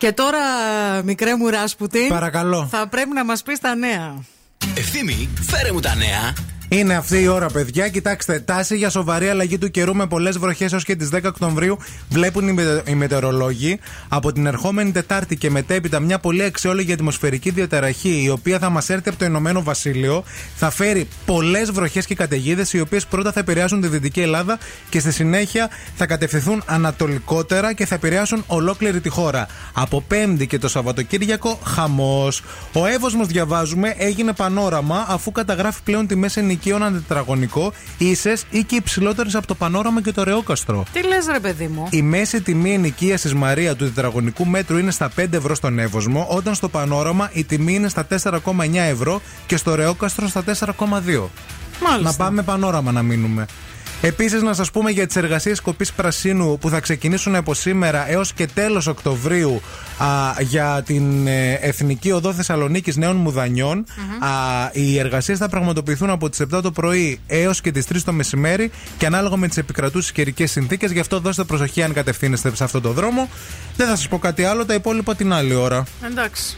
Και τώρα, μικρέ μου Ράσπουτιν. Παρακαλώ. Θα πρέπει να μας πεις τα νέα. Ευθύμη, φέρε μου τα νέα. Είναι αυτή η ώρα, παιδιά. Κοιτάξτε, τάση για σοβαρή αλλαγή του καιρού με πολλές βροχές έως και τις 10 Οκτωβρίου βλέπουν οι, μετε- οι μετεωρολόγοι. Από την ερχόμενη Τετάρτη και μετέπειτα, μια πολύ αξιόλογη ατμοσφαιρική διαταραχή, η οποία θα μας έρθει από το Ηνωμένο Βασίλειο, θα φέρει πολλές βροχές και καταιγίδες, οι οποίες πρώτα θα επηρεάσουν τη Δυτική Ελλάδα και στη συνέχεια θα κατευθυνθούν ανατολικότερα και θα επηρεάσουν ολόκληρη τη χώρα. Από Πέμπτη και το Σαββατοκύριακο, χαμός. Ο Εύωσμος, διαβάζουμε, έγινε πανόραμα αφού καταγράφει πλέον τιμέ ενοικίων ένα τετραγωνικό ίσες ή και υψηλότερες από το πανόραμα και το ρεόκαστρο. Τι λες, ρε παιδί μου; Η μέση τιμή ενοικίασης Μαρία του τετραγωνικού μέτρου είναι στα 5 ευρώ στον Εύωσμο, όταν στο πανόραμα η τιμή είναι στα 4,9 ευρώ και στο ρεόκαστρο στα 4,2. Μάλιστα. Να πάμε πανόραμα να μείνουμε. Επίσης, να σας πούμε για τις εργασίες κοπής πρασίνου που θα ξεκινήσουν από σήμερα έως και τέλος Οκτωβρίου α, για την ε, Εθνική Οδό Θεσσαλονίκης Νέων Μουδανιών. Α, οι εργασίες θα πραγματοποιηθούν από τις 7 το πρωί έως και τις 3 το μεσημέρι και ανάλογα με τις επικρατούσες καιρικές συνθήκες. Γι' αυτό δώστε προσοχή αν κατευθύνεστε σε αυτόν τον δρόμο. Δεν θα σας πω κάτι άλλο, τα υπόλοιπα την άλλη ώρα. Εντάξει.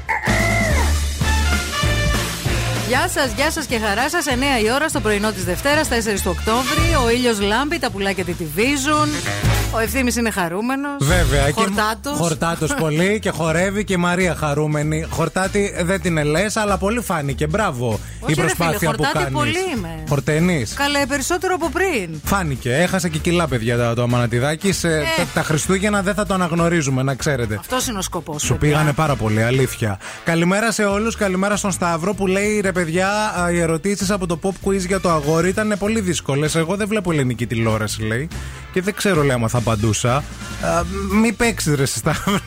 Γεια σας, γεια σας και χαρά σας. 9 η ώρα στο πρωινό της Δευτέρας, 4 του Οκτώβρη. Ο ήλιος λάμπει, τα πουλάκια τιτιβίζουν. Ο ευθύνη είναι χαρούμενος. Βέβαια. Χορτάτος. Χορτάτος πολύ και χορεύει και η Μαρία χαρούμενη. Χορτάτη δεν την ελε, αλλά πολύ φάνηκε. Μπράβο Όχι, η ρε φίλε, προσπάθεια που χορτάτη κάνεις. πολύ είμαι. Χορτενή. Καλά, περισσότερο από πριν. Φάνηκε. Έχασε και κιλά, παιδιά, το, το αμανατιδάκι. Σε, Ε. τα, τα Χριστούγεννα δεν θα το αναγνωρίζουμε, να ξέρετε. Αυτός είναι ο σκοπός. Σου πήγανε πάρα πολύ, αλήθεια. Καλημέρα σε όλους. Καλημέρα στον Σταύρο που λέει ρε παιδιά, α, οι ερωτήσεις από το pop quiz για το αγόρι ήταν πολύ δύσκολες. Εγώ δεν βλέπω ελληνική τηλεόραση, λέει. Και δεν ξέρω, λέει, άμα θα απαντούσα. Α, μη παίξεις, ρε Σταύρο.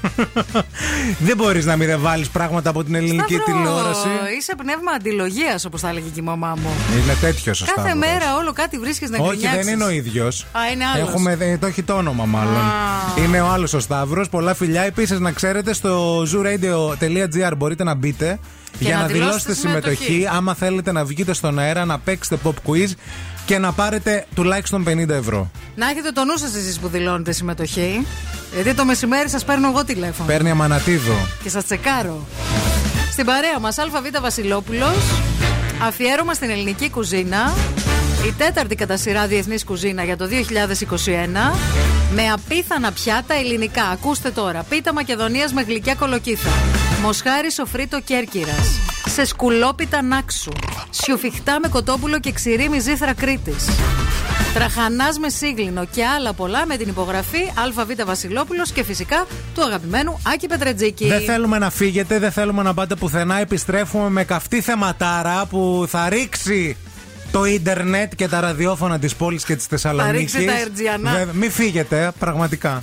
δεν μπορείς να μην δεν βάλεις πράγματα από την ελληνική Σταύρο, τηλεόραση. Είσαι πνεύμα αντιλογίας, όπως τα έλεγε και η μαμά μου. Είναι τέτοιος ο Κάθε Σταύρος. μέρα όλο κάτι βρίσκεις να Όχι, γκρινιάξεις. δεν είναι ο ίδιος. Α, είναι άλλος. Έχουμε, ε, το έχει το όνομα μάλλον. Είναι ο άλλος ο Σταύρος. Πολλά φιλιά. Επίσης, να ξέρετε, στο zooradio.gr μπορείτε να μπείτε για να να, δηλώσετε δηλώσετε συμμετοχή. συμμετοχή. Άμα θέλετε να βγείτε στον αέρα, να παίξετε pop quiz και να πάρετε τουλάχιστον 50 ευρώ. Να έχετε το νου σας εσείς που δηλώνετε συμμετοχή. Γιατί το μεσημέρι σας παίρνω εγώ τηλέφωνο. Παίρνει αμανατίδο. Και σας τσεκάρω. Στην παρέα μας, ΑΒ Βασιλόπουλος. Αφιέρωμα στην ελληνική κουζίνα. Η τέταρτη κατά σειρά διεθνής κουζίνα για το 2021. Με απίθανα πιάτα ελληνικά. Ακούστε τώρα. Πίτα Μακεδονίας με γλυκιά κολοκύθα. Μοσχάρι σοφρίτο Κέρκυρας. Σε σκουλόπιτα Νάξου. Σιουφιχτά με κοτόπουλο και ξηρή μυζήθρα Κρήτη. Τραχανάς με σύγκλινο και άλλα πολλά με την υπογραφή ΑΒ Βασιλόπουλος και φυσικά του αγαπημένου Άκη Πετρετζίκη. Δεν θέλουμε να φύγετε, δεν θέλουμε να πάτε πουθενά. Επιστρέφουμε με καυτή θεματάρα που θα ρίξει το ίντερνετ και τα ραδιόφωνα της πόλης και της Θεσσαλονίκης. ρίξει τα ερτζιανά. Βέβαια, Μην φύγετε, πραγματικά.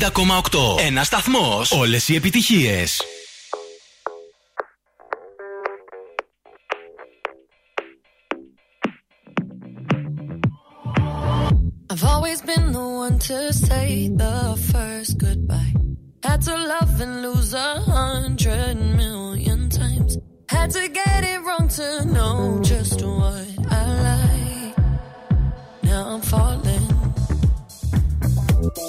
90,8. Ένα σταθμό. Όλε οι επιτυχίε. I've always been the one to say the first goodbye. Had to love and lose a hundred million times. Had to get it wrong to know just what.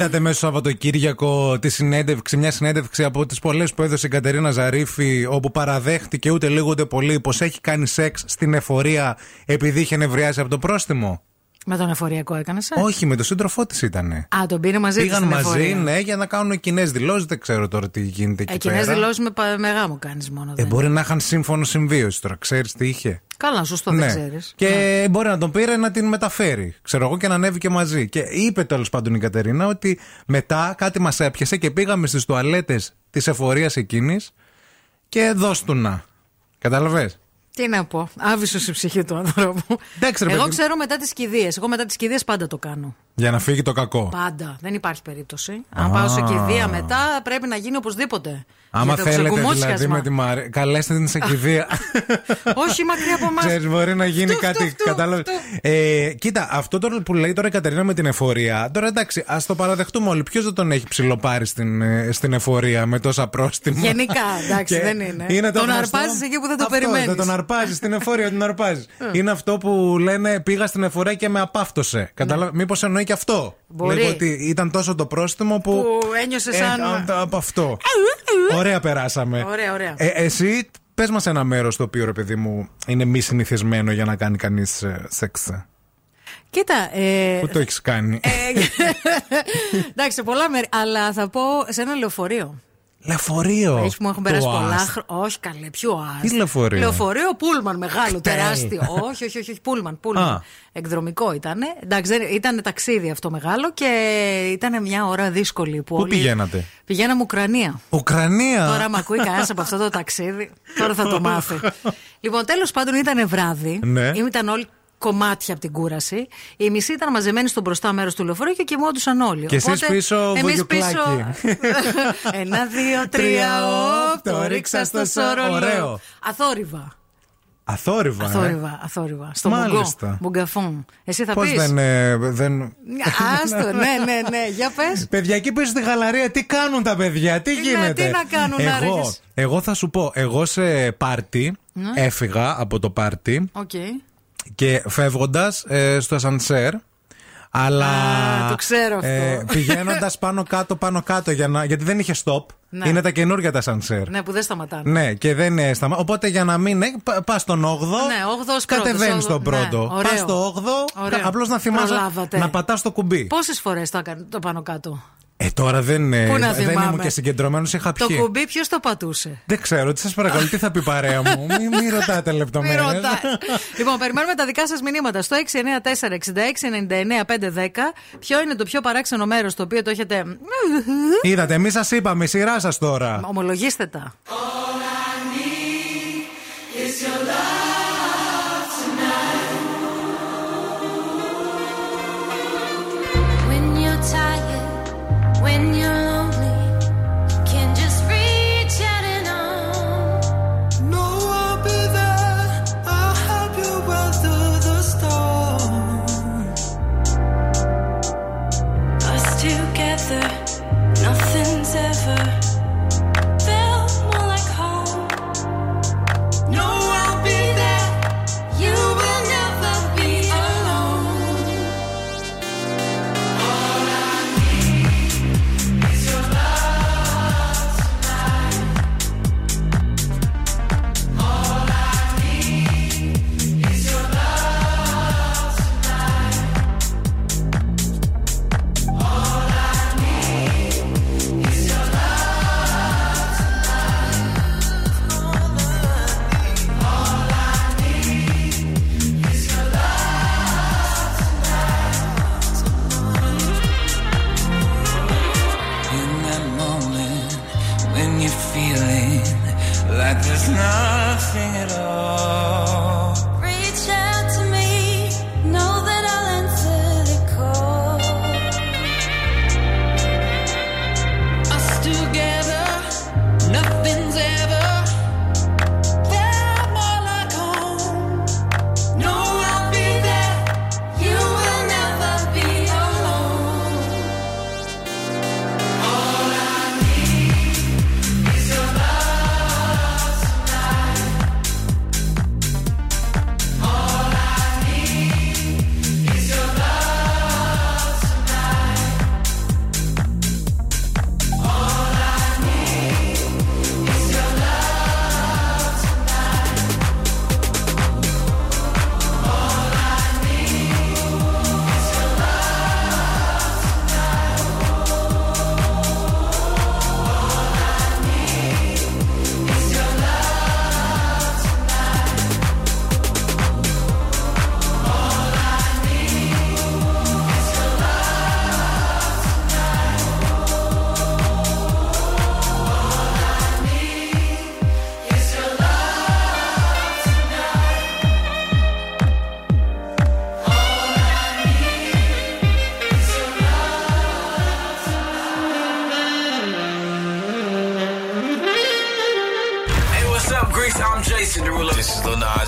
Είδατε μέσα το Σαββατοκύριακο τη συνέντευξη, μια συνέντευξη από τις πολλές που έδωσε η Κατερίνα Ζαρίφη, όπου παραδέχτηκε ούτε λίγο ούτε πολύ πως έχει κάνει σεξ στην εφορία επειδή είχε νευριάσει από το πρόστιμο; Με τον εφοριακό έκανες. Όχι, με τον σύντροφό της ήταν. Α, τον πήρε μαζί Πήγαν της στην μαζί, εφορία. ναι, για να κάνουν κοινές δηλώσεις. Δεν ξέρω τώρα τι γίνεται εκεί Ε, κοινές πέρα. δηλώσεις με, πα- με γάμο κάνεις μόνο. Ε, δεν. μπορεί να είχαν σύμφωνο συμβίωση τώρα. Ξέρεις τι είχε. Καλά, σωστό, δεν ξέρεις. Ναι. Και μπορεί να τον πήρε να την μεταφέρει. Ξέρω εγώ και να ανέβει και μαζί. Και είπε τέλος πάντων η Κατερίνα ότι μετά κάτι μας έπιασε και πήγαμε στις τουαλέτες της εφορίας εκείνης και δώσ' του να. Κατάλαβε. Τι να πω. Άβυσο η ψυχή του ανθρώπου. Εντάξει, ρε Εγώ παιδί. ξέρω μετά τις κηδείες. Εγώ μετά τις κηδείες πάντα το κάνω. Για να φύγει το κακό. Πάντα. Δεν υπάρχει περίπτωση. Αν πάω σε κηδεία μετά πρέπει να γίνει οπωσδήποτε. Άμα Για το θέλετε δηλαδή ξεκουμούτσιασμα. με τη Μαρία, καλέστε την σε κηδεία. Όχι μακριά από εμάς. Ξέρεις, μπορεί να γίνει Φτου, κάτι. φτου, φτου, Κατάλαβε. Ε, κοίτα, αυτό τώρα που λέει τώρα η Κατερίνα με την εφορία. Τώρα εντάξει, ας το παραδεχτούμε όλοι. Ποιος δεν τον έχει ψηλοπάρει στην, ε, στην εφορία με τόσα πρόστιμα; Γενικά, εντάξει, Και δεν είναι. το τον γνωστό- αρπάζεις εκεί που δεν το Αυτό, περιμένεις. Δεν τον αρπάζεις στην εφορία, τον αρπάζεις. Ε. είναι αυτό που λένε πήγα στην εφορία και με απάφτωσε. Κατάλαβε. Μήπως εννοεί και αυτό; Ναι. Μπορεί. Λέγω ότι ήταν τόσο το πρόστιμο που. Που ένιωσες σαν. Ε, α- από αυτό. Ωραία περάσαμε. Ωραία, ωραία. Ε, εσύ, πες μας ένα μέρος το οποίο ρε παιδί μου είναι μη συνηθισμένο για να κάνει κανείς σεξ. Κοίτα. Ε, Πού το έχεις κάνει. εντάξει, σε πολλά μέρη. Αλλά θα πω σε ένα λεωφορείο. Λεωφορείο. Έχει που μου έχουν περάσει Το πολλά άστ. χρόνια. Όχι, καλέ, πιο άστ. Τι λεωφορείο; Λεωφορείο πούλμαν, μεγάλο, Κτέλ. τεράστιο. όχι, όχι, όχι, όχι, πούλμαν. πούλμαν. Α. Εκδρομικό ήταν. Εντάξει, δεν- ήταν ταξίδι αυτό μεγάλο και ήταν μια ώρα δύσκολη που Πού όλοι. πηγαίνατε; Πηγαίναμε Ουκρανία. Ουκρανία. Τώρα με ακούει κανένας από αυτό το ταξίδι. Τώρα θα το μάθει. λοιπόν, τέλος πάντων ήταν βράδυ. Ναι. Ήταν όλοι κομμάτια από την κούραση. Οι μισοί ήταν μαζεμένοι στο μπροστά μέρος του λεωφορείου και κοιμόντουσαν όλοι. Και εσείς Οπότε, πίσω εμείς βογιουκλάκι. Ένα, δύο, τρία, όπ, το ρίξα στο σωρολό. Ωραίο. Αθόρυβα. Αθόρυβα. ε; Αθόρυβα, αθόρυβα. Στο Μάλιστα. μουγκό. Μουγκαφόν. Εσύ θα Πώς πεις. δεν. ε, δεν... Άστο, ναι, ναι, ναι. Για πες. Παιδιά, εκεί πίσω στη γαλαρία, τι κάνουν τα παιδιά, τι Ναι, γίνεται; τι να κάνουν, εγώ, άραγες. εγώ θα σου πω, εγώ σε πάρτι Ναι. έφυγα από το πάρτι Οκ. Και φεύγοντας στο ασανσέρ. Αλλά. Α, το ξέρω αυτό. Πηγαίνοντας πάνω κάτω, πάνω κάτω, για να, γιατί δεν είχε stop. Ναι. Είναι τα καινούργια τα ασανσέρ. Ναι, που δεν σταματάνε. Ναι, και δεν είναι σταμα... Οπότε για να μην. πα στον 8ο. Ναι, όγδοος πρώτος, Κατεβαίνεις όγδο- στον ναι, πρώτο. ωραίο. Πα στο 8ο. Ωραίο. Απλώς να θυμάσαι Προλάβατε. να πατάς το κουμπί. Πόσες φορές το έκανε το πάνω κάτω; Ε, τώρα δεν, ε, Πού να δεν θυμάμαι. ήμουν και συγκεντρωμένος. Είχα Το πιει. κουμπί ποιος το πατούσε; Δεν ξέρω, τι σας παρακαλώ, τι θα πει η παρέα μου; Μην μη ρωτάτε Μη λεπτομέρειε. ρωτάει. λοιπόν, περιμένουμε τα δικά σας μηνύματα στο 694-6699-510. Ποιο είναι το πιο παράξενο μέρος το οποίο το έχετε. Είδατε, εμείς σας είπαμε, η σειρά σας τώρα. Ομολογήστε τα.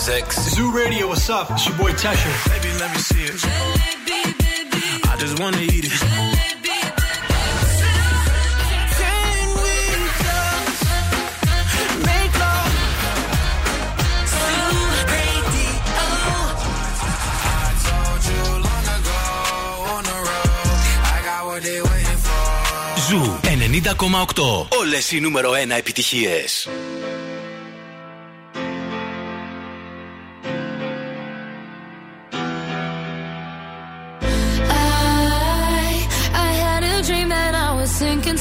Sexy. Zoo Radio, what's up? It's your boy Tesha. Baby, let me see it. I just wanna eat it. Can we just make love? Zoo Radio. I told you long ago on the road. I got what they waiting for. Ζου 90,8. Όλες οι νούμερο 1 επιτυχίες.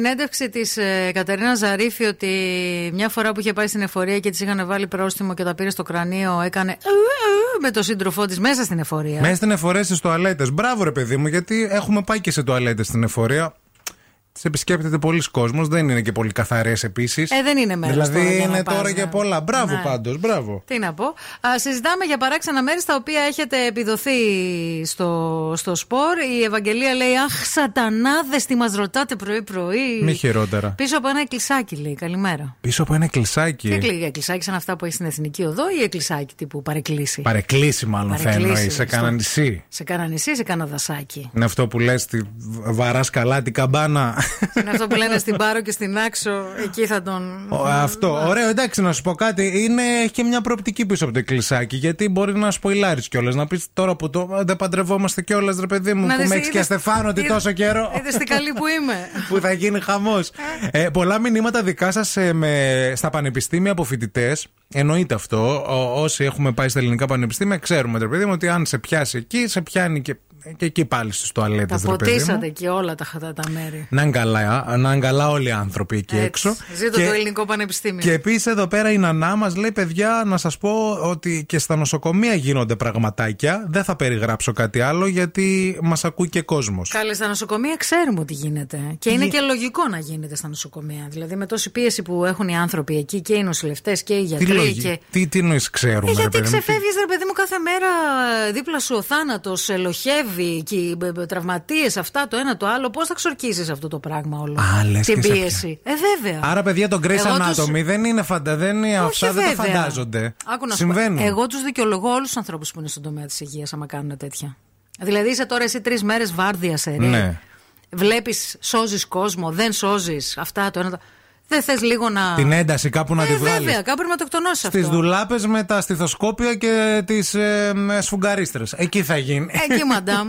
Συνέντευξη της ε, Κατερίνα Ζαρίφη ότι μια φορά που είχε πάει στην εφορία και της είχαν βάλει πρόστιμο και τα πήρε στο κρανίο, έκανε «ου, ου» με το σύντροφό της μέσα στην εφορία. Μέσα στην εφορία στις τουαλέτες. Μπράβο, ρε παιδί μου, γιατί έχουμε πάει και σε τουαλέτες στην εφορία. Τις επισκέπτεται πολλοί κόσμος, δεν είναι και πολύ καθαρές επίσης. Ε, δεν είναι μέρος Δηλαδή είναι τώρα για πολλά. Μπράβο Ναι. πάντως, μπράβο. Τι να πω. Α, συζητάμε για παράξενα μέρη στα οποία έχετε επιδοθεί στο, στο σπορ. Η Ευαγγελία λέει: Αχ, σατανάδες, τι μας ρωτάτε πρωί-πρωί. Μη χειρότερα. Πίσω από ένα εκκλησάκι, λέει. Καλημέρα. Πίσω από ένα εκκλησάκι. Τι εκλη- εκκλησάκι σαν αυτά που έχει στην Εθνική Οδό ή εκκλησάκι τύπου παρεκκλήσι; Παρεκκλήσει, μάλλον θα Παρεκκλήσει, εννοεί. Σε στο- κάνα νησί. Σε κάνα νησί, σε κάνα δασάκι; Είναι αυτό που λες, βαράς καλά την καμπάνα. Είναι αυτό που λένε στην Πάρο και στην Άξο, εκεί θα τον. Ο, αυτό. Ωραίο, εντάξει, να σου πω κάτι. Είναι, έχει και μια προοπτική πίσω από το εκκλησάκι. Γιατί μπορεί να σποϊλάρει κιόλας. Να πεις τώρα που το, δεν παντρευόμαστε κιόλας, ρε παιδί μου, Να που δεις, με έχεις και είδες- Στεφάνωτη είδες- τόσο καιρό. Είδες τι καλή που είμαι. που θα γίνει χαμός. ε, πολλά μηνύματα δικά σας στα πανεπιστήμια από φοιτητές. Εννοείται αυτό. Ο- όσοι έχουμε πάει στα ελληνικά πανεπιστήμια, ξέρουμε, ρε παιδί μου, ότι αν σε πιάσει εκεί, σε πιάνει και και εκεί πάλι στις τουαλέτες. Τα ποτίσατε και όλα τα, τα, τα μέρη. Να είναι καλά, να είναι καλά όλοι οι άνθρωποι εκεί Έτσι. έξω. Ζήτω Και- το ελληνικό πανεπιστήμιο. Και επίσης εδώ πέρα η Νανά μας λέει: Παιδιά, να σας πω ότι και στα νοσοκομεία γίνονται πραγματάκια. Δεν θα περιγράψω κάτι άλλο γιατί μας ακούει και κόσμος. Καλέ, στα νοσοκομεία ξέρουμε ότι γίνεται. Και είναι και λογικό να γίνεται στα νοσοκομεία. Δηλαδή με τόση πίεση που έχουν οι άνθρωποι εκεί και οι νοσηλευτές και οι Τι, γιατροί. λογι- Και... τι, τι νοεί, ξέρουμε, Ε, ρε γιατί παιδί μου, τι- ξεφεύγεις, ρε παιδί μου, κάθε μέρα ε, δίπλα σου ο θάνατος, ελοχεύει και οι τραυματίες, αυτά το ένα το άλλο. Πώς θα ξορκίσει αυτό το πράγμα όλο. Α, λες Την και σε πίεση; Ε, βέβαια. Άρα, παιδιά, το Grace Εγώ τους- Anatomy δεν είναι φαντα... δεν είναι Όχι, αυτά, δεν τα βέβαια. φαντάζονται. Άκου να σου πω. Συμβαίνουν. Εγώ τους δικαιολογώ όλους τους ανθρώπους που είναι στον τομέα της υγείας, άμα κάνουν τέτοια. Δηλαδή είσαι τώρα εσύ τρεις μέρες βάρδια σε ρε. Ναι. Βλέπεις, σώζεις κόσμο, δεν σώζεις αυτά το ένα. Το- Δεν θες λίγο να. Την ένταση κάπου να ε, τη βγάλεις. Βέβαια, κάπου πρέπει να το εκτονώσει αυτό. Στι δουλάπες με τα στιθοσκόπια και τις ε, με σφουγγαρίστρες. Εκεί θα γίνει. Εκεί, μαντάμ.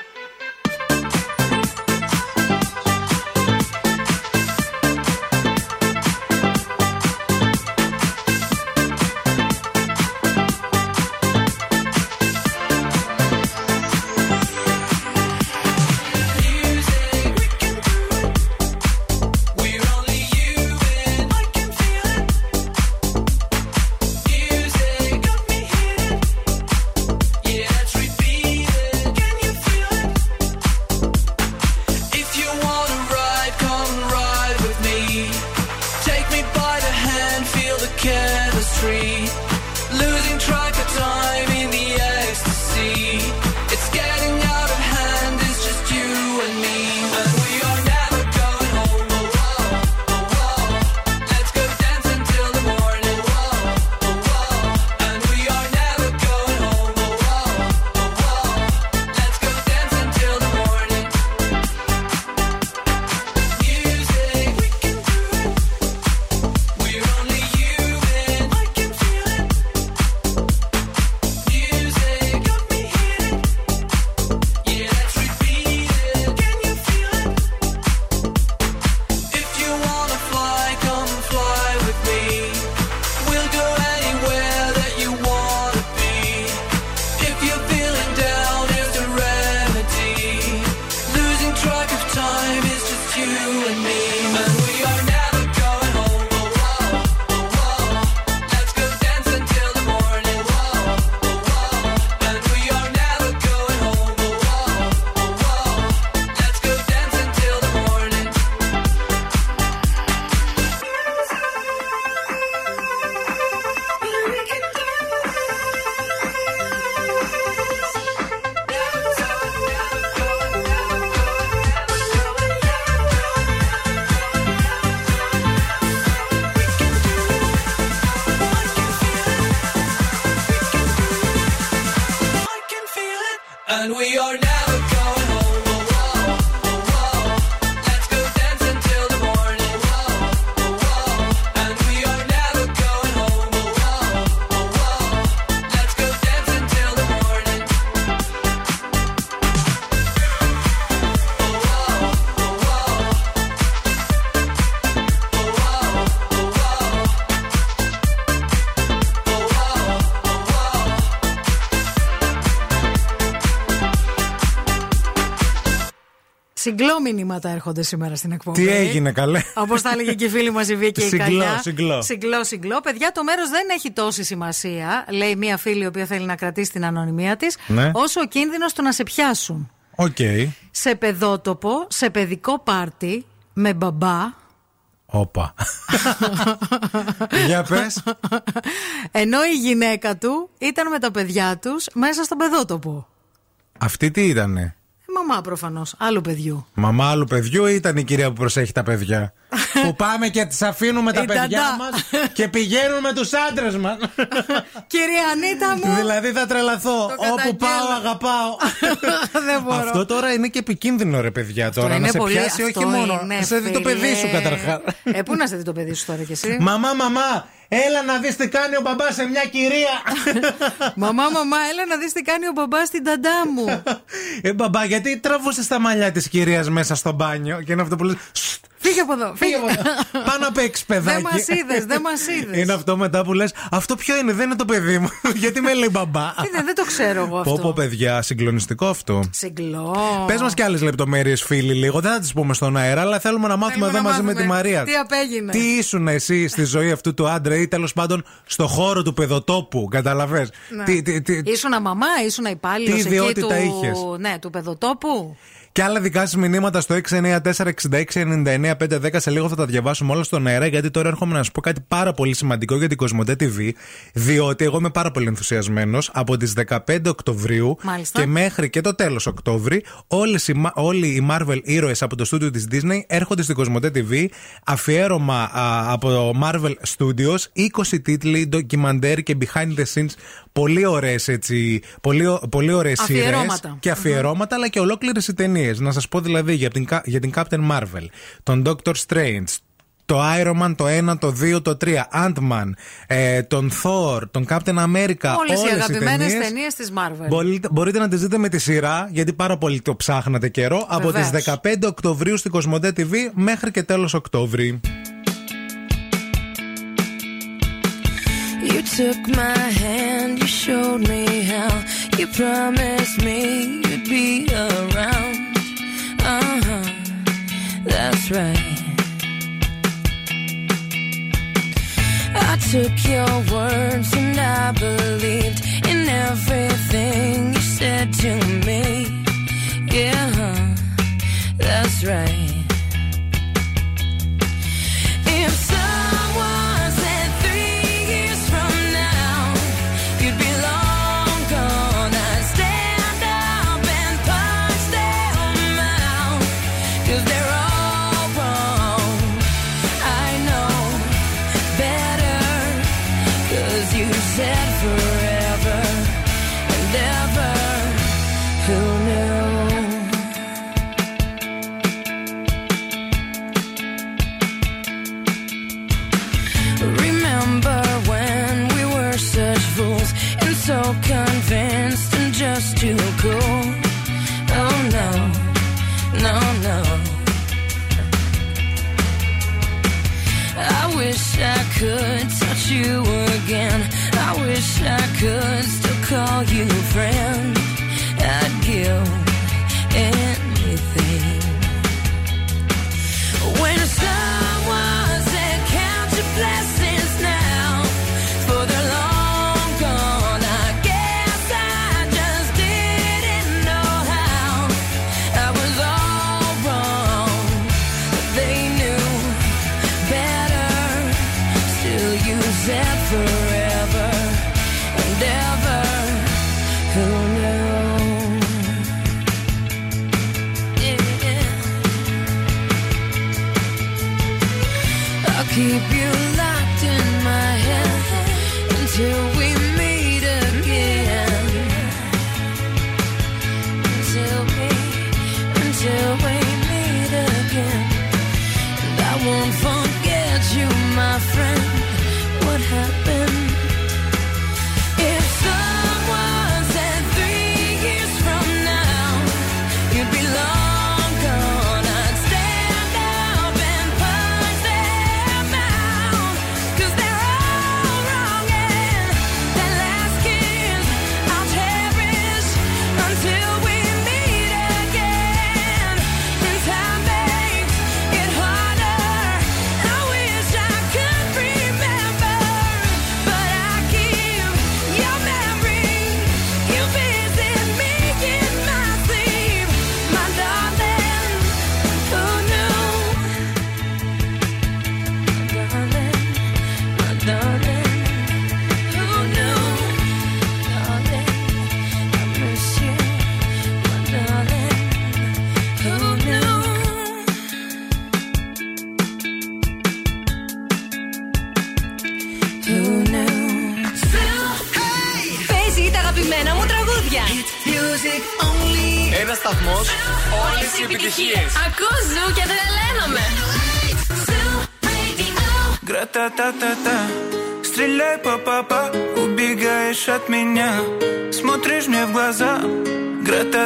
Συγκλώ μηνύματα έρχονται σήμερα στην εκπομπή. Τι έγινε, καλέ; Όπως τα έλεγε και η φίλη μας η Βίκη η Συγκλώ, Καλιά. συγκλώ. συγκλώ, συγκλώ. Παιδιά, το μέρος δεν έχει τόση σημασία, λέει μία φίλη η οποία θέλει να κρατήσει την ανωνυμία της, Ναι. όσο ο κίνδυνος του να σε πιάσουν. Οκ. Σε παιδότοπο, σε παιδικό πάρτι, με μπαμπά, Όπα. Για πες. ενώ η γυναίκα του ήταν με τα παιδιά τους μέσα στον παιδότοπο. Αυτή τι ήτανε; Ε, μαμά προφανώς, άλλου παιδιού. Μαμά άλλου παιδιού ή ήταν η κυρία που προσέχει τα παιδιά; που πάμε και τις αφήνουμε τα Η παιδιά ταντά. μας και πηγαίνουν με τους άντρες μας. Κυρία Ανίτα μου! δηλαδή θα τρελαθώ. Το Όπου καταγγέλλω. πάω, αγαπάω. Δεν μπορώ. Αυτό τώρα είναι και επικίνδυνο, ρε παιδιά. Τώρα να είναι σε πολύ- πιάσει όχι αυτό μόνο. είναι, Να σε δει το φίλε. παιδί σου καταρχάς. Ε, πού να σε δει το παιδί σου τώρα κι εσύ; Μαμά, μαμά, έλα να δεις τι κάνει ο μπαμπάς σε μια κυρία. Μαμά, μαμά, έλα να δεις τι κάνει ο μπαμπάς στην ταντά μου. Ε, μπαμπά, γιατί τραβούσες τα μαλλιά της κυρίας μέσα στο μπάνιο και είναι αυτό που λες «Σστ, Φύγε από εδώ. Φύγε από εδώ. Πάω να παίξει παιδάκι. Δεν μας είδες, δεν μας είδες. Είναι αυτό μετά που λες: Αυτό ποιο είναι, δεν είναι το παιδί μου. Γιατί με λέει μπαμπά. Δεν, δεν το ξέρω εγώ Πω πω, αυτό. παιδιά, συγκλονιστικό αυτό. Συγκλώ. Πες μας και άλλες λεπτομέρειες, φίλοι, λίγο. Δεν θα τις πούμε στον αέρα, αλλά θέλουμε να μάθουμε Θέλουμε εδώ να μαζί με μάθουμε τη Μαρία. τι απέγινε. Τι ήσουν εσύ στη ζωή αυτού του άντρα ή τέλος πάντων στο χώρο του παιδοτόπου. Καταλαβέ. Ναι. Τι, τι, τι, Ήσουνα μαμά, ήσουν υπάλληλος Τι εκεί ιδιότητα του, είχες; ναι, του παιδοτόπου. Και άλλα δικά σας μηνύματα στο 694-6699-510. Σε λίγο θα τα διαβάσουμε όλα στον αέρα, γιατί τώρα έρχομαι να σα πω κάτι πάρα πολύ σημαντικό για την Κοσμοτέ TV. Διότι εγώ είμαι πάρα πολύ ενθουσιασμένος. Από τις 15 Οκτωβρίου Μάλιστα. και μέχρι και το τέλος Οκτώβρη, όλες οι, μα- όλοι οι Marvel ήρωες από το στούντιο της Disney έρχονται στην Κοσμοτέ TV. Αφιέρωμα α, από Marvel Studios, 20 τίτλοι, ντοκιμαντέρ και behind the scenes. Πολύ ωραίες έτσι. Πολύ, ω- πολύ ωραίες σειρές Αφιερώματα. και αφιερώματα, αλλά και ολόκληρες οι ταινίες. Να σας πω δηλαδή για την, Κα- για την Captain Marvel, τον Doctor Strange, το Iron Man, το 1, το 2, το 3, Ant-Man, ε, τον Thor, τον Captain America. Όλες οι όλες αγαπημένες ταινίες. ταινίες της Marvel. Μπορείτε, μπορείτε να τις δείτε με τη σειρά, γιατί πάρα πολύ το ψάχνατε καιρό, από τις Βεβαίως. 15 Οκτωβρίου στην Κοσμοτέ TV μέχρι και τέλος Οκτώβρη. Took my hand, you showed me how. You promised me you'd be around. Uh huh, that's right. I took your words and I believed in everything you said to me. Yeah, huh, that's right. If someone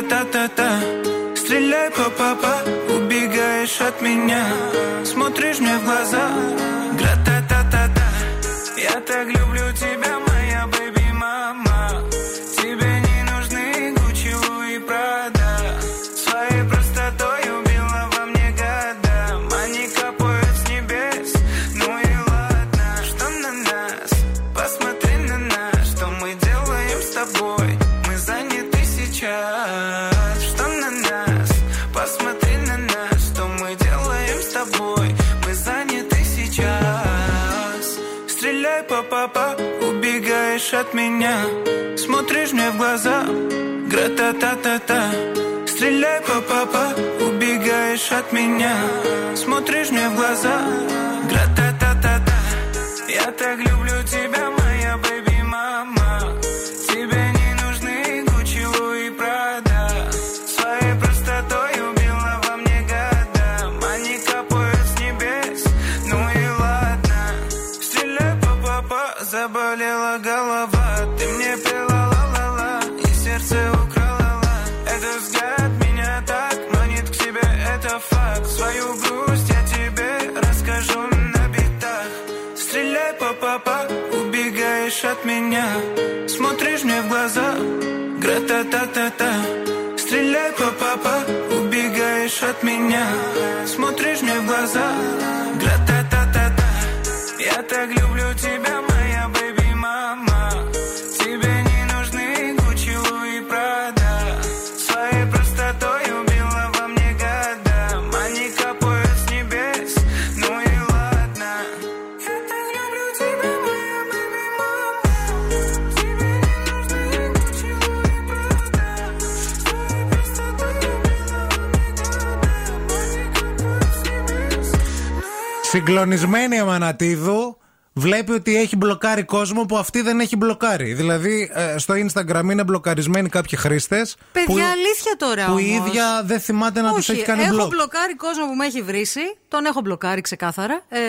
ta ta ta Συγκλονισμένη η Αμανατίδου βλέπει ότι έχει μπλοκάρει κόσμο που αυτή δεν έχει μπλοκάρει. Δηλαδή ε, στο Instagram είναι μπλοκαρισμένοι κάποιοι χρήστες. Παιδιά, αλήθεια τώρα Που η όμως. ίδια δεν θυμάται να τους Όχι, έχει κάνει έχω μπλοκ. μπλοκάρει κόσμο που με έχει βρήσει. Τον έχω μπλοκάρει ξεκάθαρα. Ε,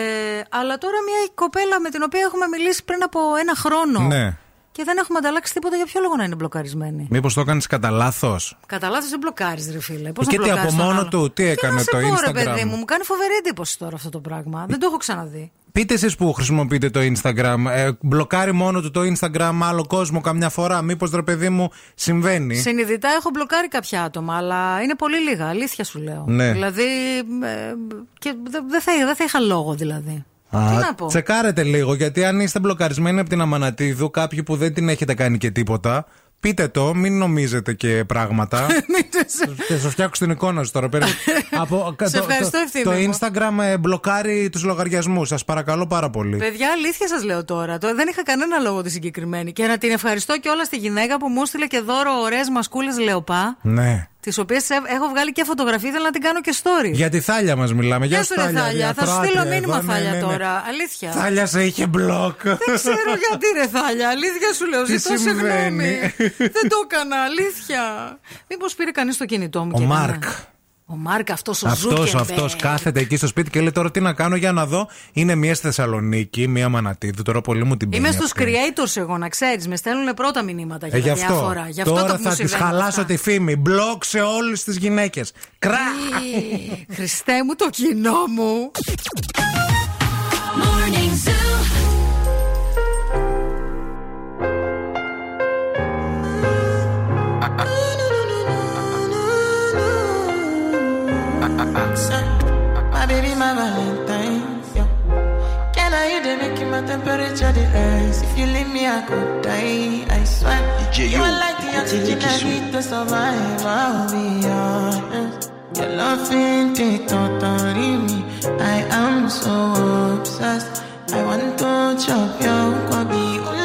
αλλά τώρα μια κοπέλα με την οποία έχουμε μιλήσει πριν από ένα χρόνο. Ναι. Και δεν έχουμε ανταλλάξει τίποτα για ποιο λόγο να είναι μπλοκαρισμένη. Μήπως το έκανες κατά λάθος; Κατά λάθος δεν μπλοκάρεις, ρε φίλε. Πώς Και να τι μπλοκάρεις από τον μόνο άλλον; του, τι έκανε να σε το πω, ρε Instagram; παιδί μου, μου κάνει φοβερή εντύπωση τώρα αυτό το πράγμα. Δεν το έχω ξαναδεί. Πείτε εσείς που χρησιμοποιείτε το Instagram. Ε, μπλοκάρει μόνο του το Instagram άλλο κόσμο καμιά φορά. Μήπως ρε παιδί μου συμβαίνει; Συνειδητά έχω μπλοκάρει κάποια άτομα, αλλά είναι πολύ λίγα. Αλήθεια σου λέω. Ναι. Δηλαδή. ε, και δεν δεν θα, δεν θα είχα λόγο δηλαδή. Α, Τι να πω. Τσεκάρετε λίγο, γιατί αν είστε μπλοκαρισμένοι από την Αμανατίδου, κάποιοι που δεν την έχετε κάνει και τίποτα, πείτε το, μην νομίζετε και πράγματα. Και σας φτιάξω την εικόνα σου τώρα. Πέρα. από, Σε το- ευχαριστώ, το, ευθύμη το μου. Instagram ε, μπλοκάρει τους λογαριασμούς. Σας παρακαλώ πάρα πολύ. Παιδιά, αλήθεια σας λέω τώρα. Το, δεν είχα κανένα λόγο τη συγκεκριμένη. Και να την ευχαριστώ και όλα στη γυναίκα που μου έστειλε και δώρο ωραίες μασκούλες λεοπά. Ναι. Τις οποίες έχω βγάλει και φωτογραφία, ήθελα να την κάνω και story. Για τη θάλια μας μιλάμε. Γεια Για σου, ρε Θάλια. Θα σου στείλω μήνυμα, Θάλια, τώρα. Αλήθεια. Θάλια σε είχε block. Δεν ξέρω γιατί, ρε Θάλια. Αλήθεια σου λέω. Τι Ζητώ συμβαίνει; συγγνώμη. Δεν το έκανα, αλήθεια. Μήπως πήρε κανείς το κινητό μου Ο και Μάρκ. έκανε. Ο Μάρκ, αυτός ο Αυτός Ζούκερμπεργκ. αυτός κάθεται εκεί στο σπίτι και λέει τώρα τι να κάνω για να δω. Είναι μία στη Θεσσαλονίκη, μία Μανατίδου. Τώρα πολύ μου την πίνει. Είμαι στους αυτή. creators εγώ, να ξέρεις. Με στέλνουν πρώτα μηνύματα για Ε, τα γι' αυτό. διάφορα. Γι' αυτό Τώρα το που μου θα της συμβαίνουν χαλάσω αυτά. τη φήμη. Block σε όλες τις γυναίκες. Κρά! Ε, Χριστέ μου το κοινό μου. Morning Zoo. Baby, my Valentine. Yo. Can I you they make my temperature the rise? If you leave me, I could die. I swear. DJ, you are like the oxygen I need to survive. I'll be honest. Your love ain't it totally me. I am so obsessed. I want to chop your kwabi.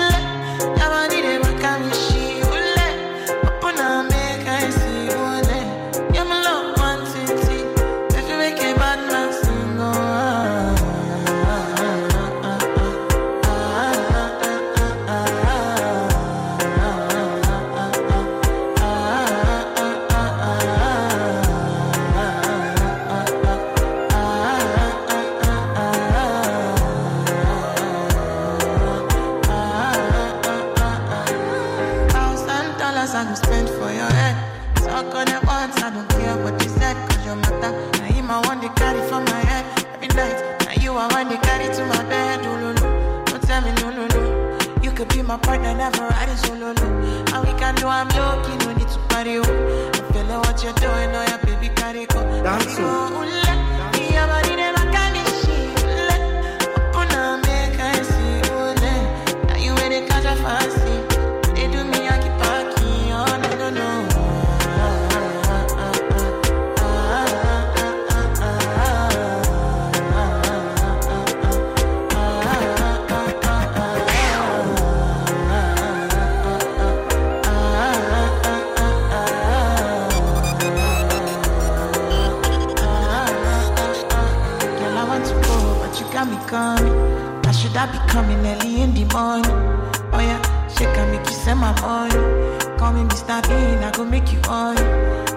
Go make you on.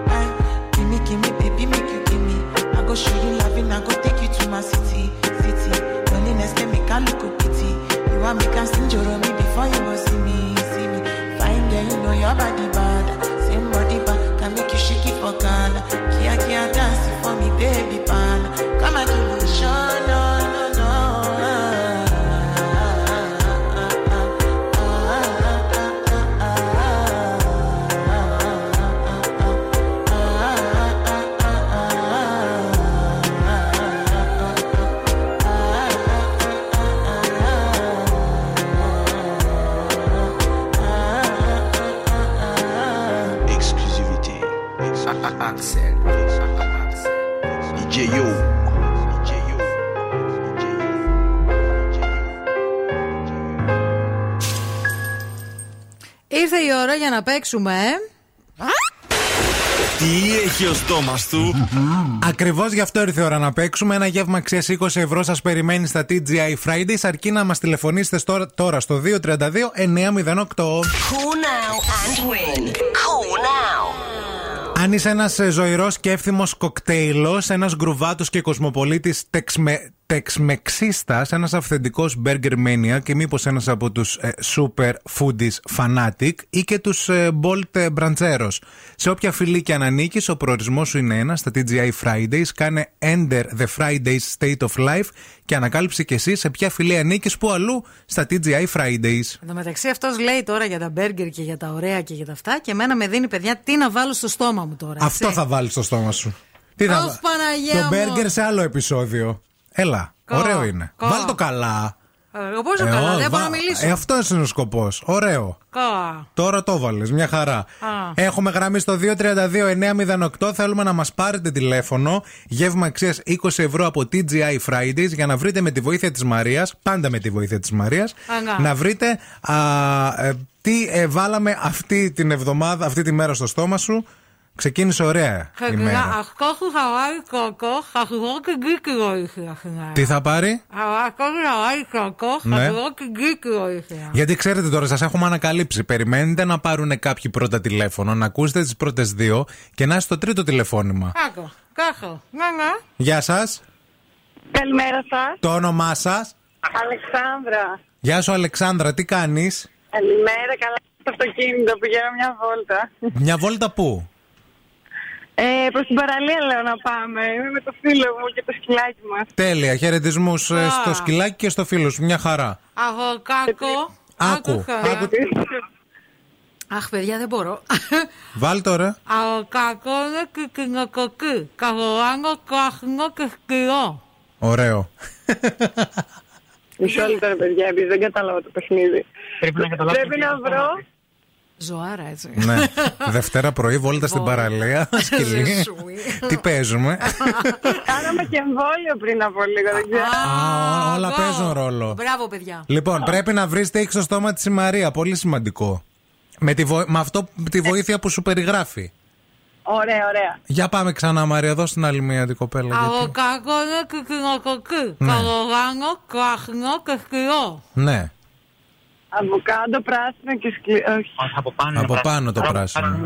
Aye, give me, give me, baby, make you give me. I go show you loving, I go take you to my city, city. Loneliness can make I look a pity. You want me can sing your me before you go see me, see me. Fine girl, you know your body bad. Same body bad, can make you shake it for Ghana. Kia kia dance for me, baby pan. Να παίξουμε. ε. Τι έχει ο στόμας του; Ακριβώς γι' αυτό ήρθε η ώρα να παίξουμε. Ένα γεύμα αξίας 20 ευρώ σας περιμένει στα TGI Fridays. Αρκεί να μας τηλεφωνήσετε στο- τώρα στο 232 908. Call now and win. Call now. Αν είσαι ένας ζωηρός και εύθυμος κοκτέιλος, ένας γκρουβάτο και κοσμοπολίτης τεξμε, τεξμεξίστας, ένας αυθεντικός burger mania και μήπως ένας από τους ε, super foodies fanatic ή και τους ε, bolt μπραντζέρο. Σε όποια φυλή και αν ανήκεις, ο προορισμός σου είναι ένας στα TGI Fridays. Κάνε Ender the Fridays State of Life και ανακάλυψε και εσύ σε ποια φυλή ανήκεις που αλλού στα TGI Fridays. Εν τω μεταξύ αυτός λέει τώρα για τα μπέργκερ και για τα ωραία και για τα αυτά και εμένα με δίνει παιδιά τι να βάλω στο στόμα μου τώρα. Αυτό έτσι. θα βάλεις στο στόμα σου. Τι θα Ωχ, βα- Παναγία Το μου. μπέργκερ σε άλλο επεισόδιο. Έλα, Κα, ωραίο είναι. κα. Βάλ το καλά. Εγώ πόσο καλά, ω, δεν μπορώ βα- να μιλήσω. Ε, αυτός είναι ο σκοπός. Ωραίο. Κα. Τώρα το βάλες, μια χαρά. Α. Έχουμε γραμμή στο 232-908. Θέλουμε να μας πάρετε τηλέφωνο. Γεύμα αξίας 20 ευρώ από TGI Fridays για να βρείτε με τη βοήθεια της Μαρίας, πάντα με τη βοήθεια της Μαρίας, Αγά. να βρείτε α, ε, τι ε, βάλαμε αυτή την εβδομάδα, αυτή τη μέρα στο στόμα σου. Ξεκίνησε ωραία η μέρα. Αυτό που θα βάλει κόκο, θα χρειάζω και γκίκυρο ήθελα σήμερα. Τι θα πάρει; Αυτό που θα βάλει κόκο, θα Ναι. χρειάζω και γκίκυρο ήθελα. Γιατί ξέρετε τώρα, σας έχουμε ανακαλύψει. Περιμένετε να πάρουν κάποιοι πρώτα τηλέφωνο, να ακούσετε τις πρώτες δύο και να είστε στο τρίτο τηλεφώνημα. Κάκο, κάκο, ναι, ναι. Γεια σας. Καλημέρα σας. Το όνομά σας. Αλεξάνδρα. Γεια σου, Αλεξάνδρα, τι κάνεις; Καλημέρα, καλά στο αυτοκίνητο. Πηγαίνω μια βόλτα. Μια βόλτα πού; Ε, Προς την παραλία λέω να πάμε. Είμαι με το φίλο μου και το σκυλάκι μας. Τέλεια. Χαιρετισμούς στο σκυλάκι και στο φίλο σου. Μια χαρά. Αγώ, κάκο. Άκου. Άκουχα. άκου. Αχ, παιδιά, δεν μπορώ. Βάλ τώρα. Αγώ, κάκο είναι κυκινοκοκκί. Καγοράνο, κάχνο και σκυρό. Ωραίο. Μισό λεπτό, ρε παιδιά, επειδή δεν κατάλαβα το παιχνίδι. Πρέπει να καταλάβω. Πρέπει να βρω. Ζωάρα, έτσι. ναι. Δευτέρα πρωί, βόλτα στην παραλία. Σκυλί. Ζεσούι. τι παίζουμε; Κάναμε και εμβόλιο πριν από λίγο, δεν ξέρω. Α, όλα Go. παίζουν ρόλο. Μπράβο, παιδιά. Λοιπόν, πρέπει να βρεις τι έχει στο στόμα της η Μαρία. Πολύ σημαντικό. Με, τη βο- με αυτό τη βοήθεια που σου περιγράφει. Ωραία, ωραία. Για πάμε ξανά, Μαρία, δώσ' την άλλη μία την κοπέλα. Αγώ, γιατί- κάκο είναι κυκινοκοκκί. Ναι. Καγοράνο, κάχνο και σκυρό. Ναι, Αβοκάντο, πράσινο και σκληρό. Όχι. Από πάνω, από πάνω το πράσινο.